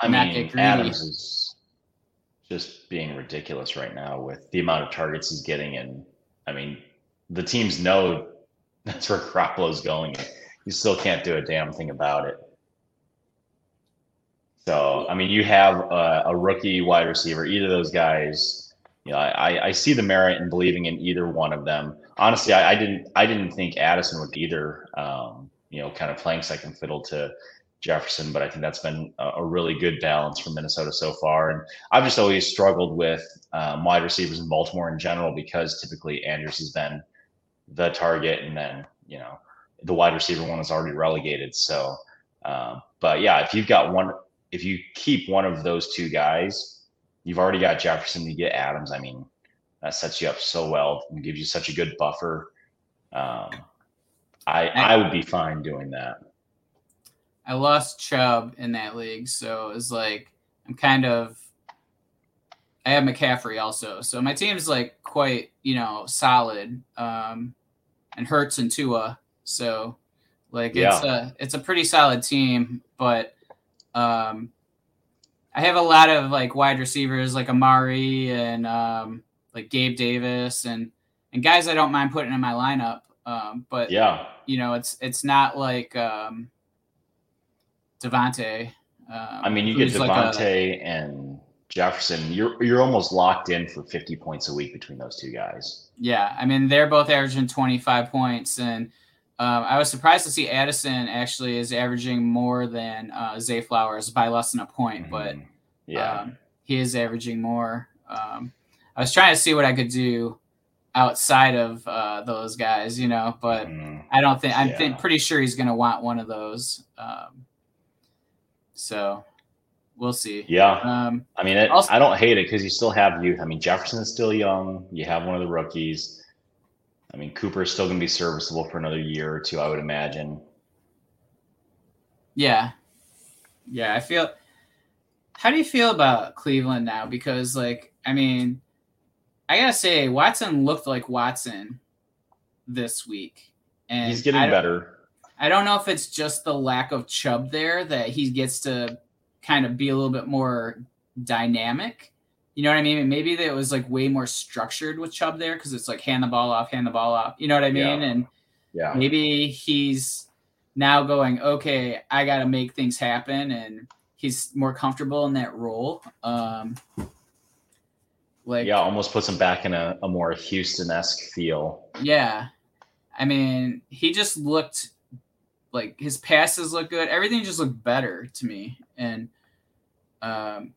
I mean, Adams is just being ridiculous right now with the amount of targets he's getting, and I mean, the teams know that's where Garoppolo's going. You still can't do a damn thing about it. So, I mean, you have a, a rookie wide receiver. Either of those guys, you know, I, I see the merit in believing in either one of them. Honestly, I, I didn't I didn't think Addison would either. Um, you know, kind of playing second fiddle to Jefferson, but I think that's been a, a, really good balance for Minnesota so far. And I've just always struggled with um, wide receivers in Baltimore in general because typically Andrews has been the target, and then you know the wide receiver one is already relegated. So, um, but yeah, if you've got one if you keep one of those two guys, you've already got Jefferson. You get Adams. I mean, that sets you up so well and gives you such a good buffer. Um, I I would be fine doing that. I lost Chubb in that league, so it's like I'm kind of. I have McCaffrey also, so my team's like quite you know solid, um, and Hurts and Tua, so like it's yeah. a it's a pretty solid team, but um, I have a lot of like wide receivers like Amari and um, like Gabe Davis and and guys I don't mind putting in my lineup. Um, but yeah, you know, it's it's not like um, Davante. Um, I mean, you get Davante like a, and Jefferson. You're you're almost locked in for 50 points a week between those two guys. Yeah, I mean, they're both averaging 25 points and um, I was surprised to see Addison actually is averaging more than uh, Zay Flowers by less than a point, mm-hmm. but yeah, um, he is averaging more. Um, I was trying to see what I could do outside of uh, those guys, you know, but mm-hmm. I don't think I'm yeah. think, pretty sure he's going to want one of those. Um, so, we'll see. Yeah. Um, I mean, it, Also- I don't hate it because you still have youth. I mean, Jefferson's still young. You have one of the rookies. I mean, Cooper's still going to be serviceable for another year or two, I would imagine. yeah, yeah. I feel. How do you feel about Cleveland now? Because, like, I mean, I gotta say, Watson looked like Watson this week, and He's getting I better. I don't know if it's just the lack of Chubb there that he gets to kind of be a little bit more dynamic. You know what I mean? And maybe that it was like way more structured with Chubb there because it's like hand the ball off, hand the ball off. You know what I mean? Yeah. And Yeah. maybe he's now going, okay, I got to make things happen, and he's more comfortable in that role. Um, like, Yeah, almost puts him back in a, a more Houston esque feel. Yeah. I mean, he just looked like his passes look good. Everything just looked better to me. And um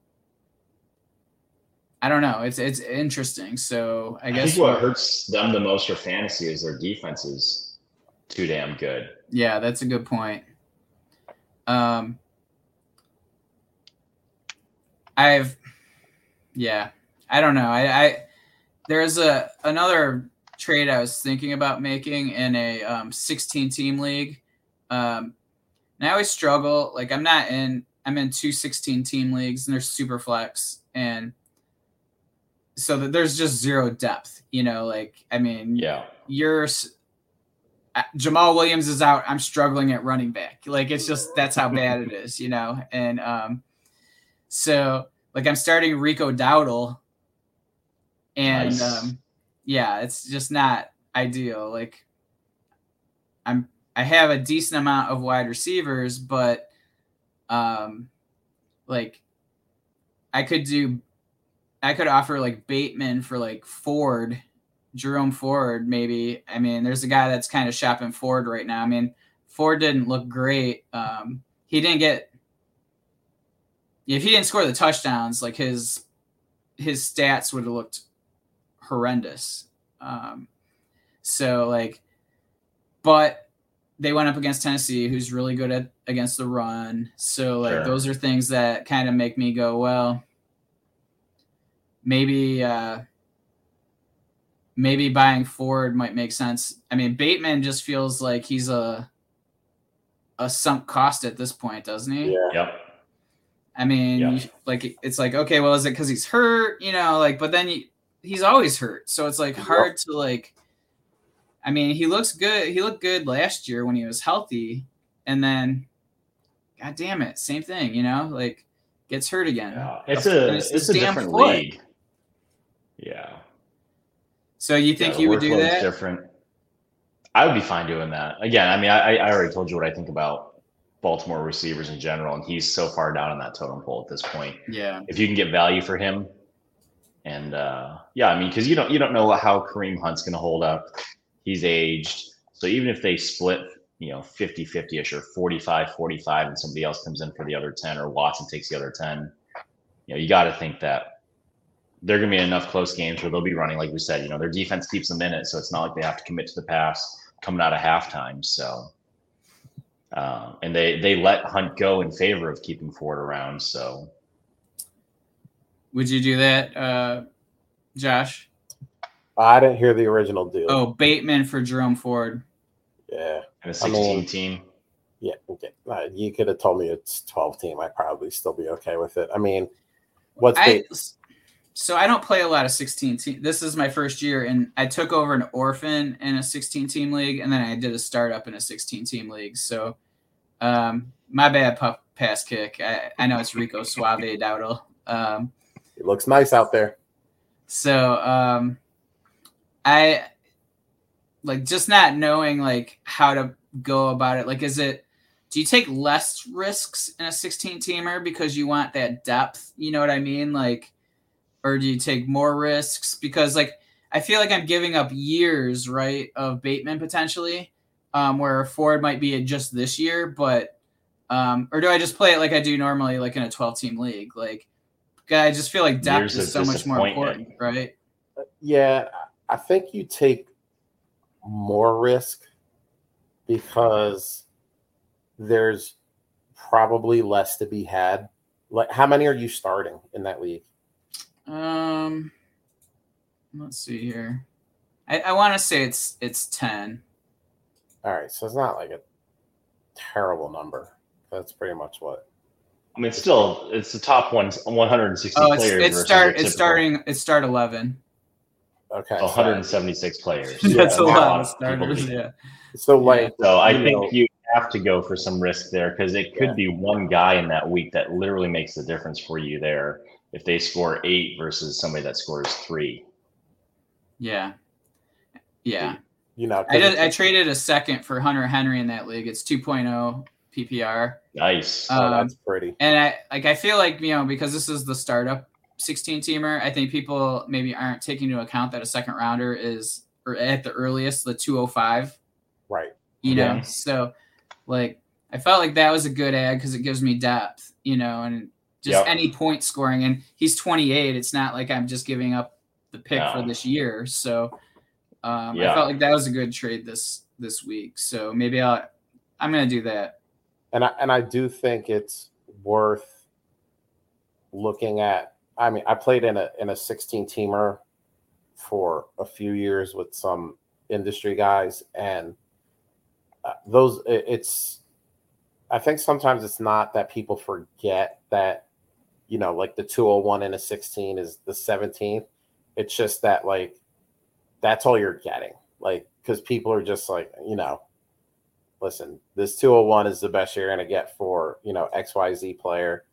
I don't know. It's it's interesting. So I I, guess what hurts them the most for fantasy is their defense is too damn good. yeah, that's a good point. Um I've yeah, I don't know. I, I there's a another trade I was thinking about making in a um, 16 team league. Um, and I always struggle. Like I'm not in. I'm in two 16 team leagues, and they're super flex, and so that there's just zero depth. You know, like I mean, Yeah. you're uh, Jamaal Williams is out. I'm struggling at running back. Like it's just that's how bad it is, you know. And um, so like I'm starting Rico Dowdle, and Nice. um, yeah, it's just not ideal. Like I'm I have a decent amount of wide receivers, but um, like I could do I could offer like Bateman for like Ford, Jerome Ford, maybe. I mean, there's a guy that's kind of shopping Ford right now. I mean, Ford didn't look great. Um, he didn't get if he didn't score the touchdowns, like his his stats would have looked horrendous. Um, so like, but they went up against Tennessee, who's really good at against the run. So like, Sure. those are things that kind of make me go, well, maybe uh maybe buying Ford might make sense. I mean, Bateman just feels like he's a a sunk cost at this point, doesn't he? Yeah. Yep. I mean, Yeah. you- like it's like okay, well, is it because he's hurt? You know, like, but then you, he's always hurt, so it's like hard to like. I mean, he looks good. He looked good last year when he was healthy, and then, god damn it, same thing. You know, like gets hurt again. Yeah. It's a it's it's, a different foot. league. Yeah. So you think Yeah, you would do that? Different. I would be fine doing that. Again, I mean, I, I already told you what I think about Baltimore receivers in general, and he's so far down on that totem pole at this point. Yeah, If you can get value for him, and uh, yeah, I mean, because you don't you don't know how Kareem Hunt's going to hold up. He's aged, so even if they split, you know, 50-50ish or 45-45, and somebody else comes in for the other ten, or Watson takes the other ten, you know, you got to think that they're going to be enough close games where they'll be running, like we said. You know, their defense keeps them in it, so it's not like they have to commit to the pass coming out of halftime. So, uh, and they they let Hunt go in favor of keeping Ford around. So, would you do that, uh, Josh? I didn't hear the original deal. Oh, Bateman for Jerome Ford. Yeah. and a 16 mean- team, Yeah. Okay. Uh, you could have told me it's 12 team. I'd probably still be okay with it. I mean, what's I the, so I don't play a lot of 16 team. This is my first year, and I took over an orphan in a 16 team league, and then I did a startup in a 16 team league. So, um, my bad, pup pass kick. I, I know it's Rico Suave Dowdle. Um, it looks nice out there. so um, I like just not knowing like how to go about it. Like, is it? Do you take less risks in a 16 teamer because you want that depth? You know what I mean? Like, or do you take more risks because like I feel like I'm giving up years, right, of Bateman potentially, um, where Ford might be just this year, but um, or do I just play it like I do normally, like in a 12 team league? Like, guy, I just feel like depth Years is so much more important, right? Yeah. I think you take more risk because there's probably less to be had Like, how many are you starting in that league? Um, let's see here. I, I want to say it's it's ten. All right, so it's not like a terrible number. That's pretty much what. I mean, it's still it's the top one 160 Oh, it's players. it's start it's starting it's start eleven. Okay. so- 176 players. That's a a lot lot of of starters. Yeah. So like, So I You think know- you have to go for some risk there because it could Yeah. be one guy in that week that literally makes the difference for you there if they score eight versus somebody that scores three. Yeah. Yeah. you know, I did I traded a second for Hunter Henry in that league. It's 2.0 PPR. Nice. Oh, Um, that's pretty. And I like I feel like, you know, because this is the startup 16 teamer, I think people maybe aren't taking into account that a second rounder is or at the earliest the 205, Right. you know. Yeah. So like I felt like that was a good ad because it gives me depth, you know, and just Yep. any point scoring. And he's 28. It's not like I'm just giving up the pick for this year. So um, I felt like that was a good trade this this week. So maybe I'll I'm gonna do that. And I and I do think it's worth looking at. I mean, I played in a in a 16 teamer for a few years with some industry guys, and uh, those it's. I think sometimes it's not that people forget that, you know, like the 201 and a 16 is the 17th. It's just that like that's all you're getting. Like, because people are just like, you know, listen, this 201 is the best you're going to get for, you know, XYZ player.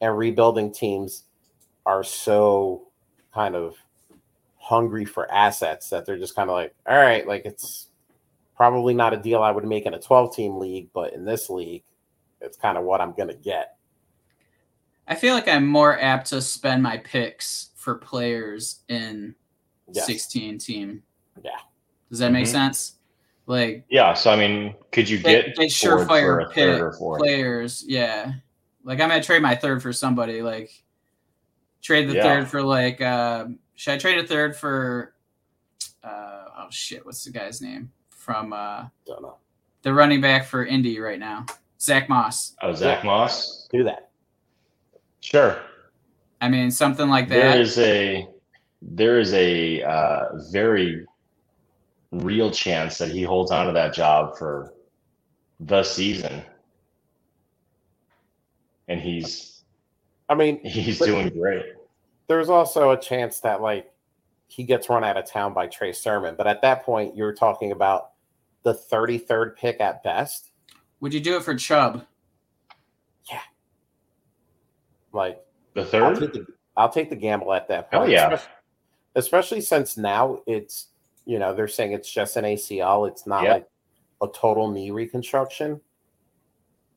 And rebuilding teams are so kind of hungry for assets that they're just kind of like, all right, like it's probably not a deal I would make in a 12 team league, but in this league, it's kind of what I'm going to get. I feel like I'm more apt to spend my picks for players in Yes. 16 team. Yeah. Does that make Mhm. sense? Like yeah. So I mean, could you get, for surefire a pick third or fourth? players. Yeah. Like I'm gonna trade my third for somebody. Like trade the Yeah. third for like uh should I trade a third for uh oh shit, what's the guy's name? From uh Don't know. the running back for Indy right now. Zack Moss. Oh, Zack Moss. Do that. Sure. I mean something like that. There is a there is a uh, very real chance that he holds on to that job for the season, and he's I mean, he's doing great. there's also a chance that like he gets run out of town by Trey Sermon, but at that point, you're talking about the 33rd pick at best. Would you do it for Chubb? Like, The I'll third, take the, I'll take the gamble at that Oh, point. yeah. especially, especially since now it's you know they're saying it's just an ACL. It's not Yeah. like a total knee reconstruction.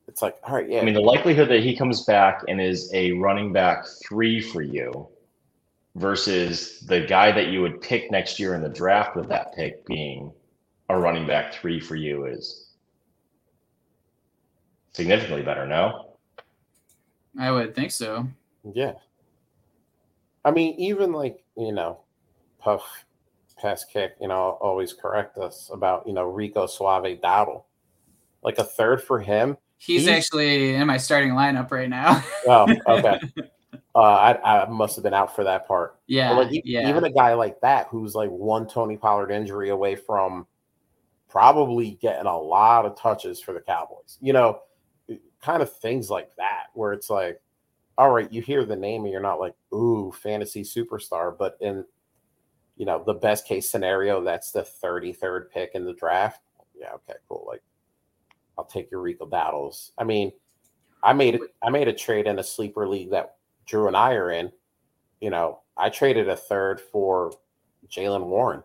It's like, all right, yeah, I mean, the likelihood that he comes back and is a running back three for you versus the guy that you would pick next year in the draft with that pick being a running back three for you is significantly better. No, I would think so. yeah. I mean, even like you know, Puff pass kick, you know, always correct us about you know Rico Suave Dowdle, like a third for him. He's He's- actually in my starting lineup right now. Oh, okay. uh, I, I must have been out for that part. yeah, like yeah. even a guy like that who's like one Tony Pollard injury away from probably getting a lot of touches for the Cowboys. You know, kind of things like that where it's like, all right, you hear the name and you're not like, ooh, fantasy superstar, but in you know, the best case scenario, that's the 33rd pick in the draft. Yeah, okay, cool. Like I'll take your Rico battles. I mean, I made it I made a trade in a sleeper league that Drew and I are in you know, I traded a third for Jaylen Warren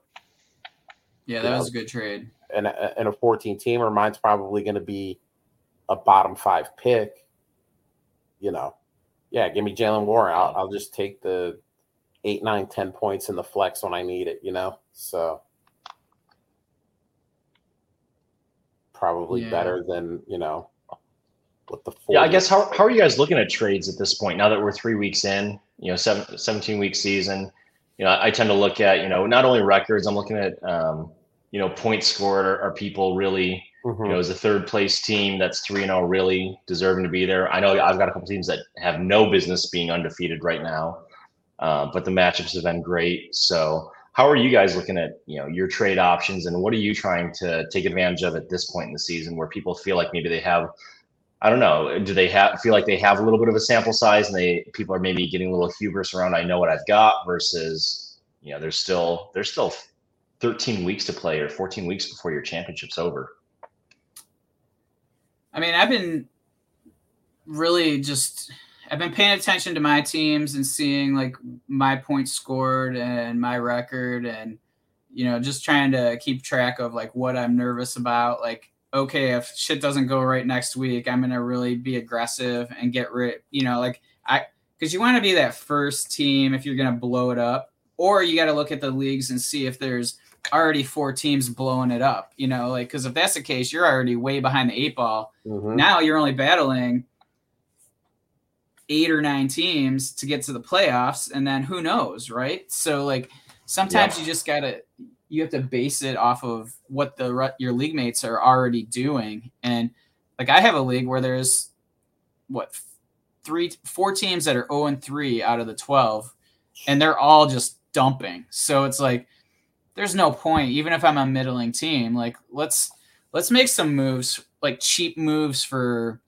yeah, you that know, was a good trade. and a, and a 14 teamer. Mine's probably going to be a bottom five pick. You know, yeah, give me Jaylen Warren. I'll, I'll just take the eight, nine, 10 points in the flex when I need it, you know? So probably Yeah. better than, you know, what the yeah. I guess how how are you guys looking at trades at this point? Now that we're three weeks in, you know, seven, 17 week season. You know, I tend to look at you know not only records. I'm looking at um, you know points scored. Are, are people really Mm-hmm. You know, a third place team that's three and zero, oh really deserving to be there. I know I've got a couple teams that have no business being undefeated right now, uh, but the matchups have been great. So, how are you guys looking at you know your trade options, and what are you trying to take advantage of at this point in the season, where people feel like maybe they have I don't know. Do they have feel like they have a little bit of a sample size, and they people are maybe getting a little hubris around? I know what I've got versus you know there's still there's still 13 weeks to play or 14 weeks before your championship's over. I mean, I've been really just I've been paying attention to my teams and seeing like my points scored and my record and you know just trying to keep track of like what I'm nervous about. Like okay if shit doesn't go right next week I'm going to really be aggressive and get rid you know like I cuz you want to be that first team if you're going to blow it up or you got to look at the leagues and see if there's already four teams blowing it up, you know, like because if that's the case, you're already way behind the eight ball. Mm-hmm. Now you're only battling eight or nine teams to get to the playoffs, and then who knows, right? So like sometimes yeah. you just gotta you have to base it off of what the your league mates are already doing, and like I have a league where there's what three four teams that are 0 and 3 out of the 12 and they're all just dumping so it's like there's no point even if i'm a middling team like let's let's make some moves like cheap moves for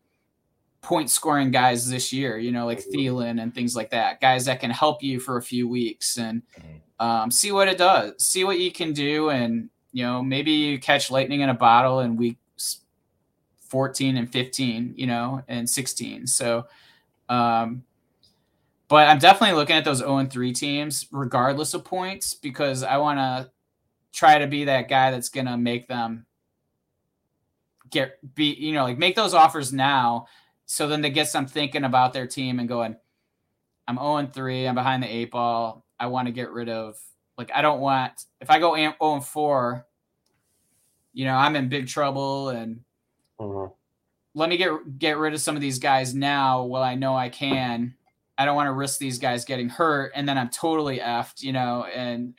point scoring guys this year you know like Thielen and things like that guys that can help you for a few weeks and mm-hmm. um, see what it does see what you can do and you know maybe you catch lightning in a bottle in weeks 14 and 15 you know and 16 so um but I'm definitely looking at those 0 and 3 teams, regardless of points, because I want to try to be that guy that's gonna make them get be you know like make those offers now so then they get some thinking about their team and going i'm 0 and 3 i'm behind the eight ball i want to get rid of like i don't want if i go 0 and 4 you know i'm in big trouble and uh-huh. let me get get rid of some of these guys now while i know i can i don't want to risk these guys getting hurt and then i'm totally effed you know and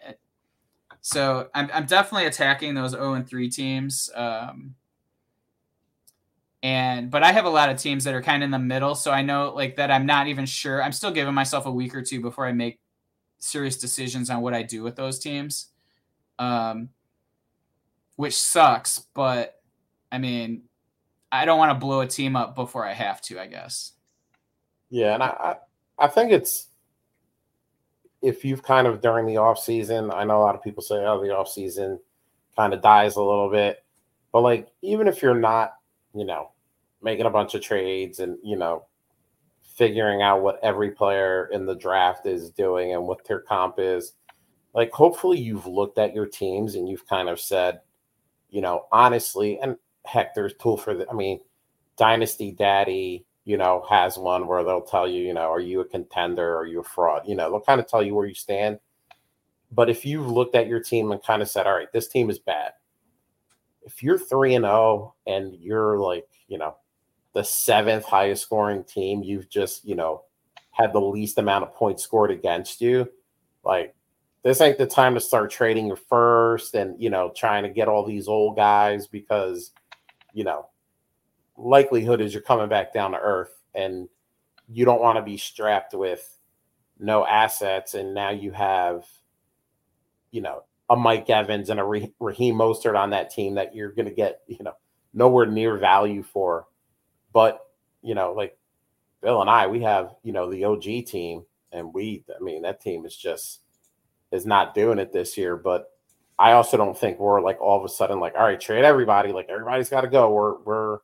so I'm, I'm definitely attacking those 0 and 3 teams. Um, and but I have a lot of teams that are kind of in the middle, so I know like that I'm not even sure. I'm still giving myself a week or two before I make serious decisions on what I do with those teams. Um, which sucks, but I mean, I don't want to blow a team up before I have to, I guess. Yeah, and I, I, I think it's if you've kind of during the off season, I know a lot of people say, oh, the off season kind of dies a little bit. But like, even if you're not, you know, making a bunch of trades and, you know, figuring out what every player in the draft is doing and what their comp is, like, hopefully you've looked at your teams and you've kind of said, you know, honestly, and heck, there's tool for the, I mean, Dynasty Daddy, you know, has one where they'll tell you, you know, are you a contender? Are you a fraud? You know, they'll kind of tell you where you stand. But if you've looked at your team and kind of said, all right, this team is bad. If you're 3 and 0 and you're like, you know, the seventh highest scoring team, you've just, you know, had the least amount of points scored against you, like this ain't the time to start trading your first and, you know, trying to get all these old guys because, you know, likelihood is you're coming back down to earth and you don't want to be strapped with no assets and now you have you know a Mike Evans and a Raheem Mostert on that team that you're going to get you know nowhere near value for. But you know like Bill and I we have you know the OG team and we I mean that team is just is not doing it this year. But I also don't think we're like all of a sudden like all right trade everybody like everybody's got to go. We're we're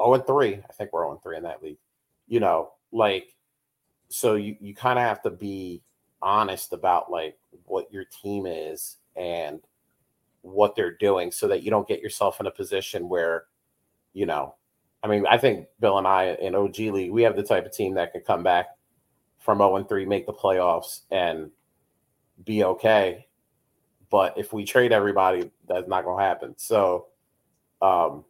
0 and 3. I think we're 0 and 3 in that league. You know, like, so you, you kind of have to be honest about like what your team is and what they're doing so that you don't get yourself in a position where, you know, I mean, I think Bill and I in OG League, we have the type of team that can come back from 0 and 3, make the playoffs, and be okay. But if we trade everybody, that's not going to happen. So, um,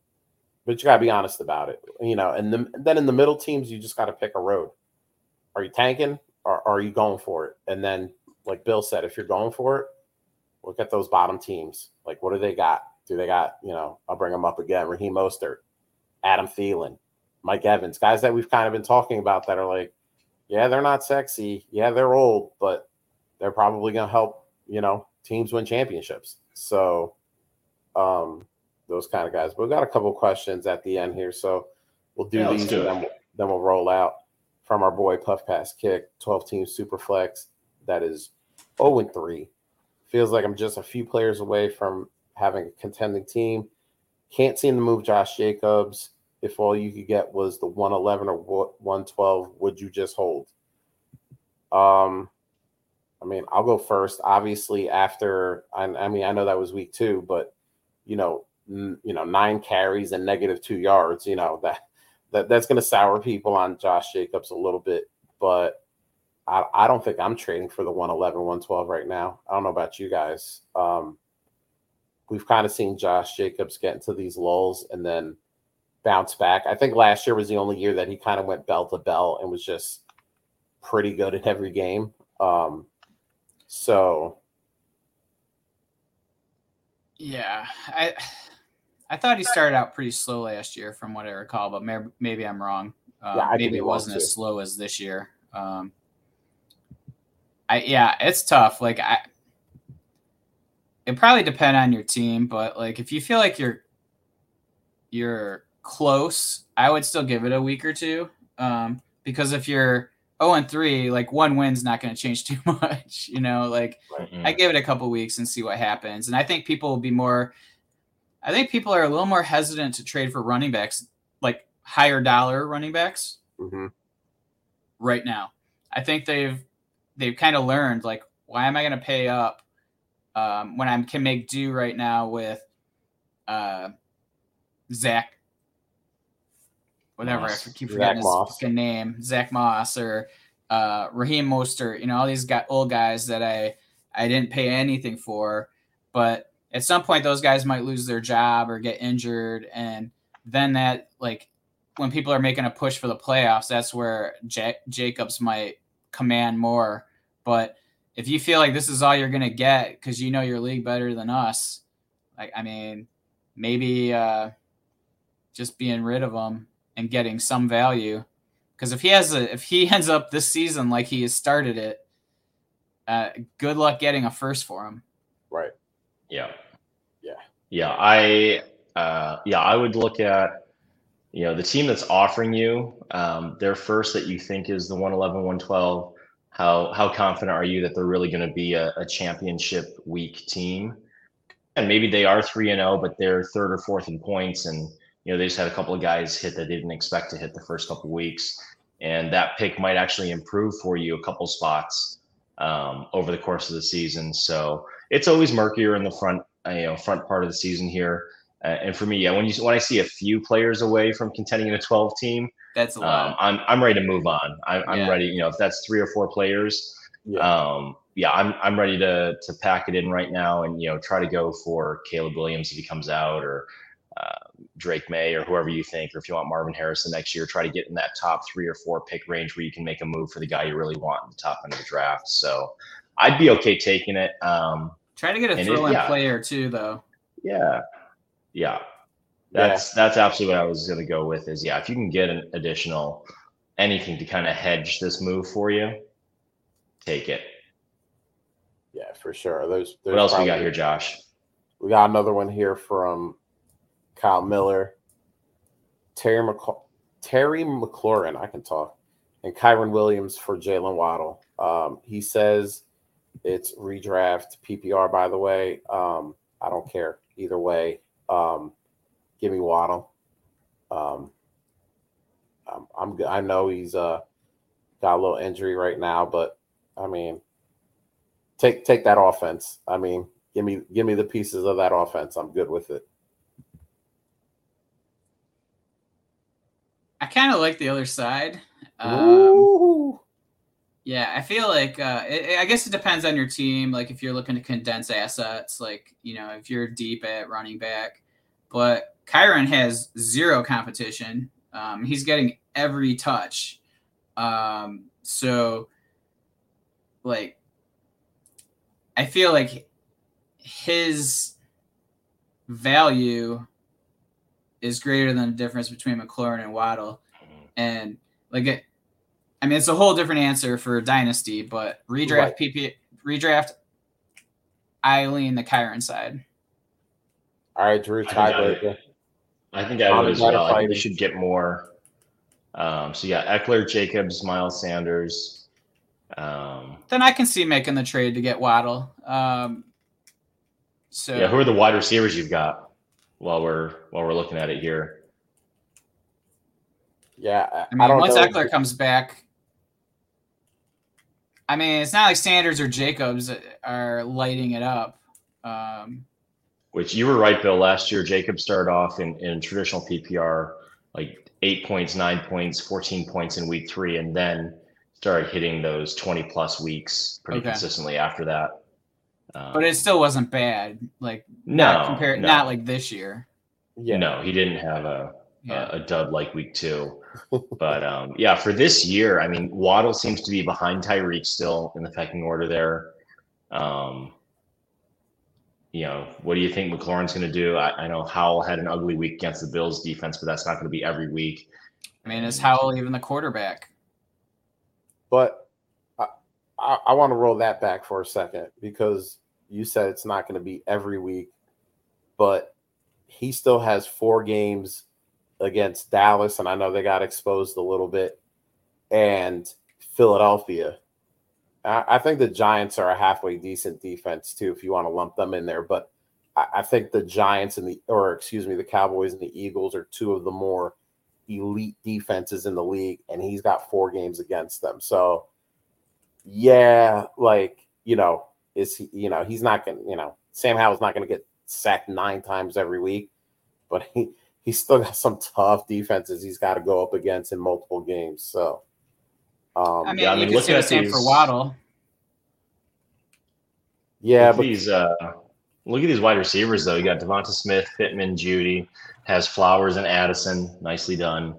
but you got to be honest about it, you know. And the, then in the middle teams, you just got to pick a road. Are you tanking or are you going for it? And then, like Bill said, if you're going for it, look at those bottom teams. Like, what do they got? Do they got, you know, I'll bring them up again. Raheem Mostert, Adam Thielen, Mike Evans, guys that we've kind of been talking about that are like, yeah, they're not sexy. Yeah, they're old, but they're probably going to help, you know, teams win championships. So, um, those kind of guys. But we've got a couple questions at the end here. So we'll do yeah, these do and then we'll, then we'll roll out from our boy Puff Pass Kick, 12 team super flex. That is 0 and 3. Feels like I'm just a few players away from having a contending team. Can't seem to move Josh Jacobs. If all you could get was the 111 or 112, would you just hold? Um, I mean, I'll go first. Obviously, after I, I mean, I know that was week two, but you know, you know, nine carries and negative two yards. You know that that that's going to sour people on Josh Jacobs a little bit, but I, I don't think I'm trading for the 111, 112 right now. I don't know about you guys. Um, we've kind of seen Josh Jacobs get into these lulls and then bounce back. I think last year was the only year that he kind of went bell to bell and was just pretty good at every game. Um, so, yeah, I I thought he started out pretty slow last year, from what I recall, but maybe, maybe I'm wrong. Um, yeah, maybe it wasn't as slow as this year. Um, I yeah, it's tough. Like I, it probably depend on your team, but like if you feel like you're you're close, I would still give it a week or two. Um, because if you're 0 and 3, like one win's not going to change too much, you know. Like mm-hmm. I give it a couple weeks and see what happens, and I think people will be more. I think people are a little more hesitant to trade for running backs, like higher dollar running backs, mm-hmm. right now. I think they've they've kind of learned like why am I going to pay up um, when I can make do right now with uh, Zack, whatever Moss. I keep forgetting Zack his name, Zack Moss or uh, Raheem Mostert. You know all these guys, old guys that I I didn't pay anything for, but at some point those guys might lose their job or get injured, and then that like when people are making a push for the playoffs, that's where J- Jacobs might command more. But if you feel like this is all you're going to get because you know your league better than us, like, I mean, maybe uh, just being rid of him and getting some value. Because if he has a, if he ends up this season like he has started it, uh, good luck getting a first for him. Right. Yeah. Yeah. Yeah. I, uh, yeah, I would look at, you know, the team that's offering you um, their first that you think is the 111, 112 how how confident are you that they're really going to be a, a, championship week team? And maybe they are three and zero, oh, but they're third or fourth in points, and you know they just had a couple of guys hit that they didn't expect to hit the first couple weeks, and that pick might actually improve for you a couple spots um, over the course of the season. So it's always murkier in the front, uh, you know, front part of the season here. Uh, and for me, yeah, when you when I see a few players away from contending in a 12 team, that's a lot. Um, I'm I'm ready to move on. I, I'm yeah. ready. You know, if that's three or four players, yeah. um, yeah, I'm I'm ready to to pack it in right now and you know try to go for Caleb Williams if he comes out or uh, Drake Maye or whoever you think, or if you want Marvin Harrison next year, try to get in that top three or four pick range where you can make a move for the guy you really want in the top end of the draft. So I'd be okay taking it. Um, try to get a throw in yeah. player too, though. Yeah, yeah. That's yeah. that's absolutely what I was going to go with. Is yeah, if you can get an additional anything to kind of hedge this move for you, take it. Yeah, for sure. There's, there's what else probably, we got here, Josh? We got another one here from Kyle Miller, Terry McC- Terry McLaurin. I can talk, and Kyren Williams for Jaylen Waddle. Um, he says it's redraft PPR. By the way, um, I don't care either way. Um, give me Waddle. Um, I'm, I'm I know he's uh got a little injury right now, but I mean, take take that offense. I mean, give me give me the pieces of that offense. I'm good with it. I kind of like the other side. Um, yeah, I feel like uh, it, I guess it depends on your team. Like if you're looking to condense assets, like you know if you're deep at running back, but Kyren has zero competition. Um, he's getting every touch. Um, so, like, I feel like his value is greater than the difference between McLaurin and Waddle. Mm-hmm. And like it, I mean, it's a whole different answer for dynasty, but redraft Right. PP redraft. I lean the Kyren side. All right, Drew, I think I would- tiebreaker. I think I would as well. I think fighting. we should get more. Um, so yeah, Ekeler, Jacobs, Miles Sanders. Um, Then I can see making the trade to get Waddle. Um, so yeah, who are the wide receivers you've got? While we're while we're looking at it here, Yeah, I, I I mean, don't once know. Ekeler comes back, I mean, it's not like Sanders or Jacobs are lighting it up. Um, which you were right, Bill. Last year, Jacob started off in, in traditional PPR like eight points, nine points, fourteen points in week three, and then started hitting those twenty plus weeks pretty Okay. consistently after that. Um, but it still wasn't bad. Like no, not compared, no, not like this year. Yeah, no, he didn't have a Yeah. a, a dud like week two. but um, yeah, for this year, I mean, Waddle seems to be behind Tyreek still in the pecking order there. Um, you know, what do you think McLaurin's going to do? I, I know Howell had an ugly week against the Bills defense, but that's not going to be every week. I mean, is Howell even the quarterback? but I, I, I want to roll that back for a second because you said it's not going to be every week, but he still has four games against Dallas, and I know they got exposed a little bit, and Philadelphia. I, think the Giants are a halfway decent defense too, if you want to lump them in there. But I think the Giants and the, or excuse me, the Cowboys and the Eagles are two of the more elite defenses in the league, and he's got four games against them. So, yeah, like you know, is he? You know, he's not gonna. You know, Sam Howell's not gonna get sacked nine times every week, but he he's still got some tough defenses he's got to go up against in multiple games. So, um, I mean, yeah, I you mean, could look say the at same for Waddle. yeah, Look but these uh, look at these wide receivers though. You got Devonta Smith, Pittman, Jeudy, has Flowers and Addison. Nicely done.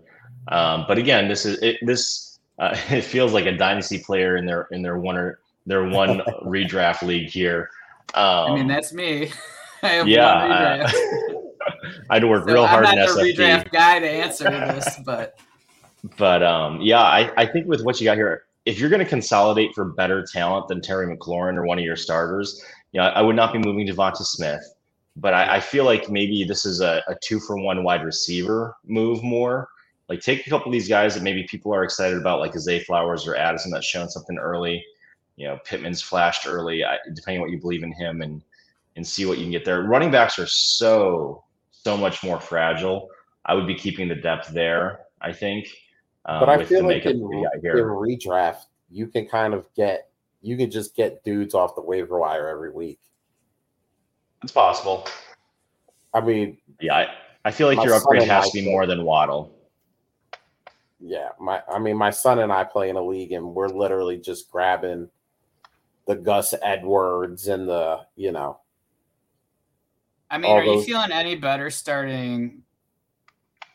Um, but again, this is it, this. Uh, it feels like a dynasty player in their in their one or their one redraft league here. Um, I mean, that's me. I have yeah. one redraft. I had to work So real hard I'm in not the SFP. redraft guy to answer this, but But um, yeah, I, I think with what you got here, if you're going to consolidate for better talent than Terry McLaurin or one of your starters, you know, I would not be moving Devonta Smith. But I, I feel like maybe this is a, a two for one wide receiver move more. Like take a couple of these guys that maybe people are excited about, like Zay Flowers or Addison that's shown something early. You know, Pittman's flashed early, I, depending on what you believe in him, and and see what you can get there. Running backs are so so much more fragile. I would be keeping the depth there. I think. Um, but I feel like makeup in, we in redraft, you can kind of get you can just get dudes off the waiver wire every week. It's possible. I mean, Yeah, I, I feel like your upgrade has I to be think- more than Waddle. yeah, my I mean, my son and I play in a league, and we're literally just grabbing the Gus Edwards and the you know I mean, are you feeling any better starting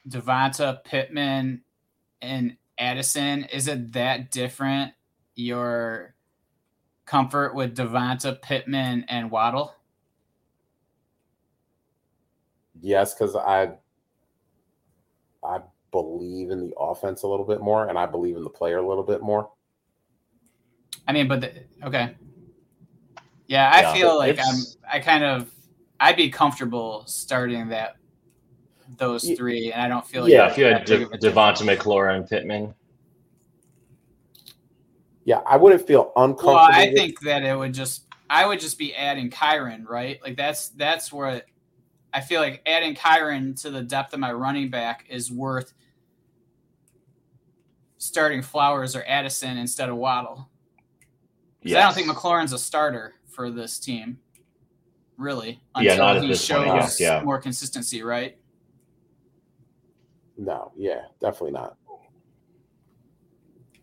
Devonta Pittman and Addison? Is it that different? Your comfort with Devonta Pittman and Waddle? yes, because I I believe in the offense a little bit more, and I believe in the player a little bit more. I mean, but the, okay, yeah, I Yeah, feel like I'm. I kind of. I'd be comfortable starting that those three, and I don't feel like Yeah, if you had De- Devonta difference. McLaurin, Pittman. Yeah, I wouldn't feel uncomfortable. Well, I think that it would just I would just be adding Kyren, right? Like that's that's where I feel like adding Kyren to the depth of my running back is worth starting Flowers or Addison instead of Waddle. 'Cause I don't think McLaurin's a starter for this team, really. Yeah, Until not at he this shows point, I yeah. more consistency, right? no, yeah, definitely not.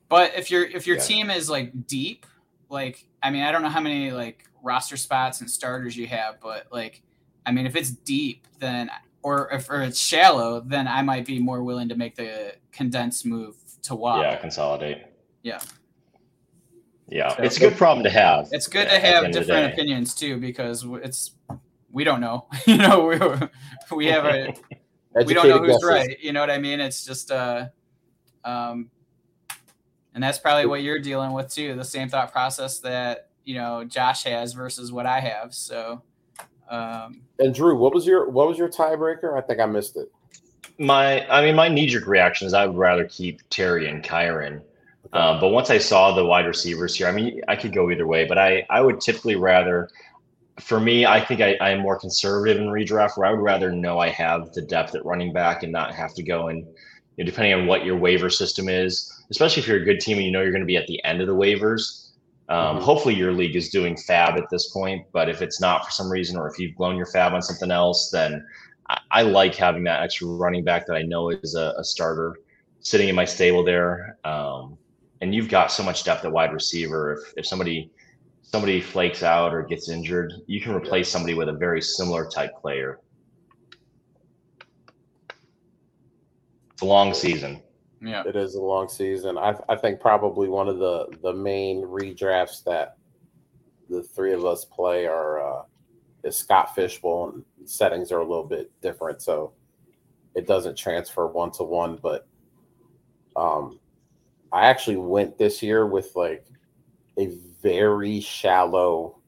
But if your if your Yeah. team is like deep, like I mean, I don't know how many like roster spots and starters you have, but like I mean, if it's deep, then or if or it's shallow, then I might be more willing to make the condensed move to Waddle. Yeah, consolidate. Yeah. Yeah, So- it's a good problem to have. It's good at to have end of the different opinions too, because it's we don't know. you know, we we have a we don't know who's guesses. right. You know what I mean? It's just uh, um, and that's probably what you're dealing with too. The same thought process that you know Josh has versus what I have. So. Um, and Drew, what was your what was your tiebreaker? I think I missed it. My, I mean, my knee jerk reaction is I would rather keep Terry and Kyren. Um, but once I saw the wide receivers here, I mean, I could go either way, but I, I would typically rather, for me, I think I, I am more conservative in redraft where I would rather know I have the depth at running back and not have to go and, you know, depending on what your waiver system is, especially if you're a good team and you know you're going to be at the end of the waivers. Um, mm-hmm. Hopefully, your league is doing fab at this point, but if it's not for some reason, or if you've blown your fab on something else, then I, I like having that extra running back that I know is a, a starter sitting in my stable there. Um, and you've got so much depth at wide receiver. If if somebody somebody flakes out or gets injured, you can replace somebody with a very similar type player. It's a long season. Yeah, it is a long season. I I think probably one of the the main redrafts that the three of us play are uh, is Scott Fish Bowl, and settings are a little bit different, so it doesn't transfer one to one. But um, I actually went this year with like a very shallow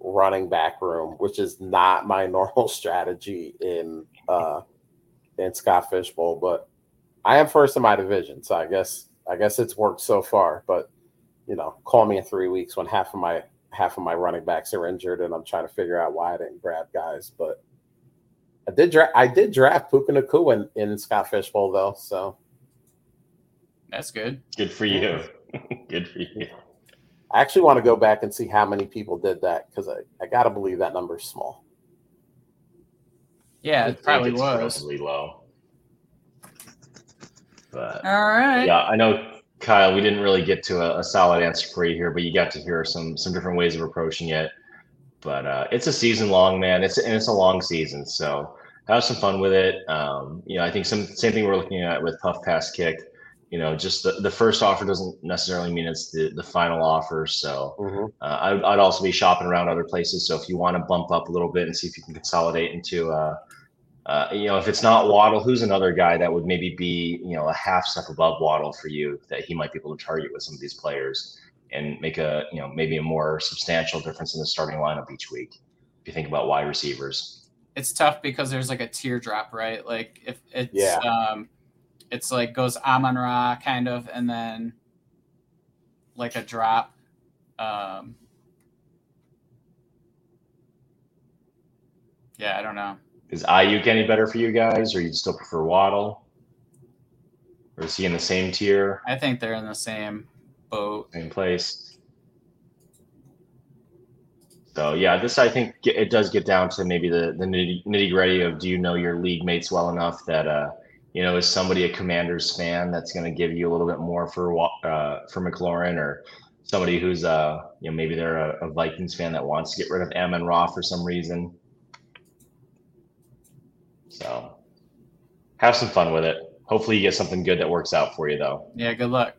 running back room, which is not my normal strategy in uh, in Scott Fish Bowl, but I am first in my division, so I guess I guess it's worked so far. But you know, call me in three weeks when half of my half of my running backs are injured, and I'm trying to figure out why I didn't grab guys. But I did draft I did draft Puka in, in Scott Fish Bowl though, so that's good. Good for you. good for you. I actually want to go back and see how many people did that because I, I gotta believe that number's small. Yeah, it probably was relatively low. But all right. Yeah, I know Kyle, we didn't really get to a, a, solid answer for you here, but you got to hear some some different ways of approaching it. But uh, it's a season long, man. It's and it's a long season, so have some fun with it. Um, you know, I think some same thing we're looking at with Puff Pass Kick. You know, just the, the first offer doesn't necessarily mean it's the, the final offer. So mm-hmm. uh, I, I'd also be shopping around other places. So if you want to bump up a little bit and see if you can consolidate into uh, uh, you know, if it's not Waddle, who's another guy that would maybe be, you know, a half step above Waddle for you that he might be able to target with some of these players and make a, you know, maybe a more substantial difference in the starting lineup each week. If you think about wide receivers, it's tough because there's like a teardrop, right? Like if it's, yeah. um, it's like goes Amon Ra kind of, and then like a drop. Um, yeah, I don't know. Is Aiyuk any better for you guys, or you still prefer Waddle? Or is he in the same tier? I think they're in the same boat. Same place. So yeah, this I think it does get down to maybe the the nitty gritty of do you know your league mates well enough that uh you know is somebody a Commanders fan that's going to give you a little bit more for uh for McLaurin or somebody who's uh you know maybe they're a, a Vikings fan that wants to get rid of Amon Ra for some reason. So have some fun with it. Hopefully, you get something good that works out for you, though. Yeah, good luck.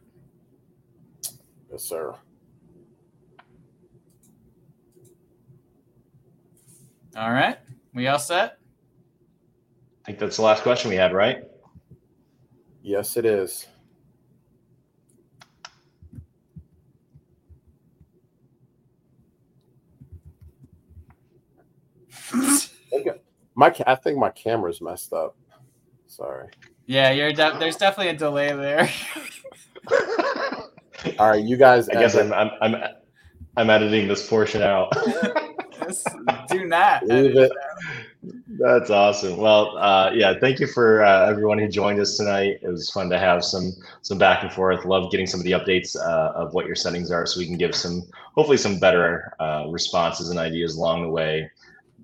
Yes, sir. All right. We all set? I think that's the last question we had, right? Yes, it is. My I think my camera's messed up. Sorry. Yeah, you're de- there's definitely a delay there. All right, you guys. I guess I'm, I'm I'm I'm editing this portion out. Do not leave it. That's awesome. Well, uh, yeah, thank you for uh, everyone who joined us tonight. It was fun to have some some back and forth. Love getting some of the updates uh, of what your settings are, so we can give some hopefully some better uh, responses and ideas along the way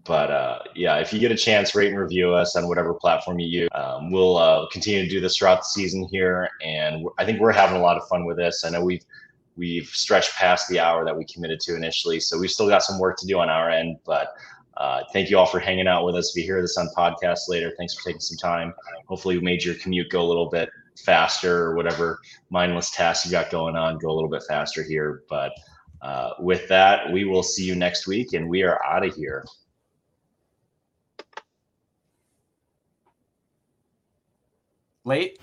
but uh, yeah, if you get a chance, rate and review us on whatever platform you use. Um, we'll uh, continue to do this throughout the season here, and I think we're having a lot of fun with this. I know we've we've stretched past the hour that we committed to initially, so we've still got some work to do on our end. But uh, thank you all for hanging out with us. If you hear this on podcast later, thanks for taking some time. Hopefully, we made your commute go a little bit faster or whatever mindless tasks you got going on go a little bit faster here. But uh, with that, we will see you next week and we are out of here. Late.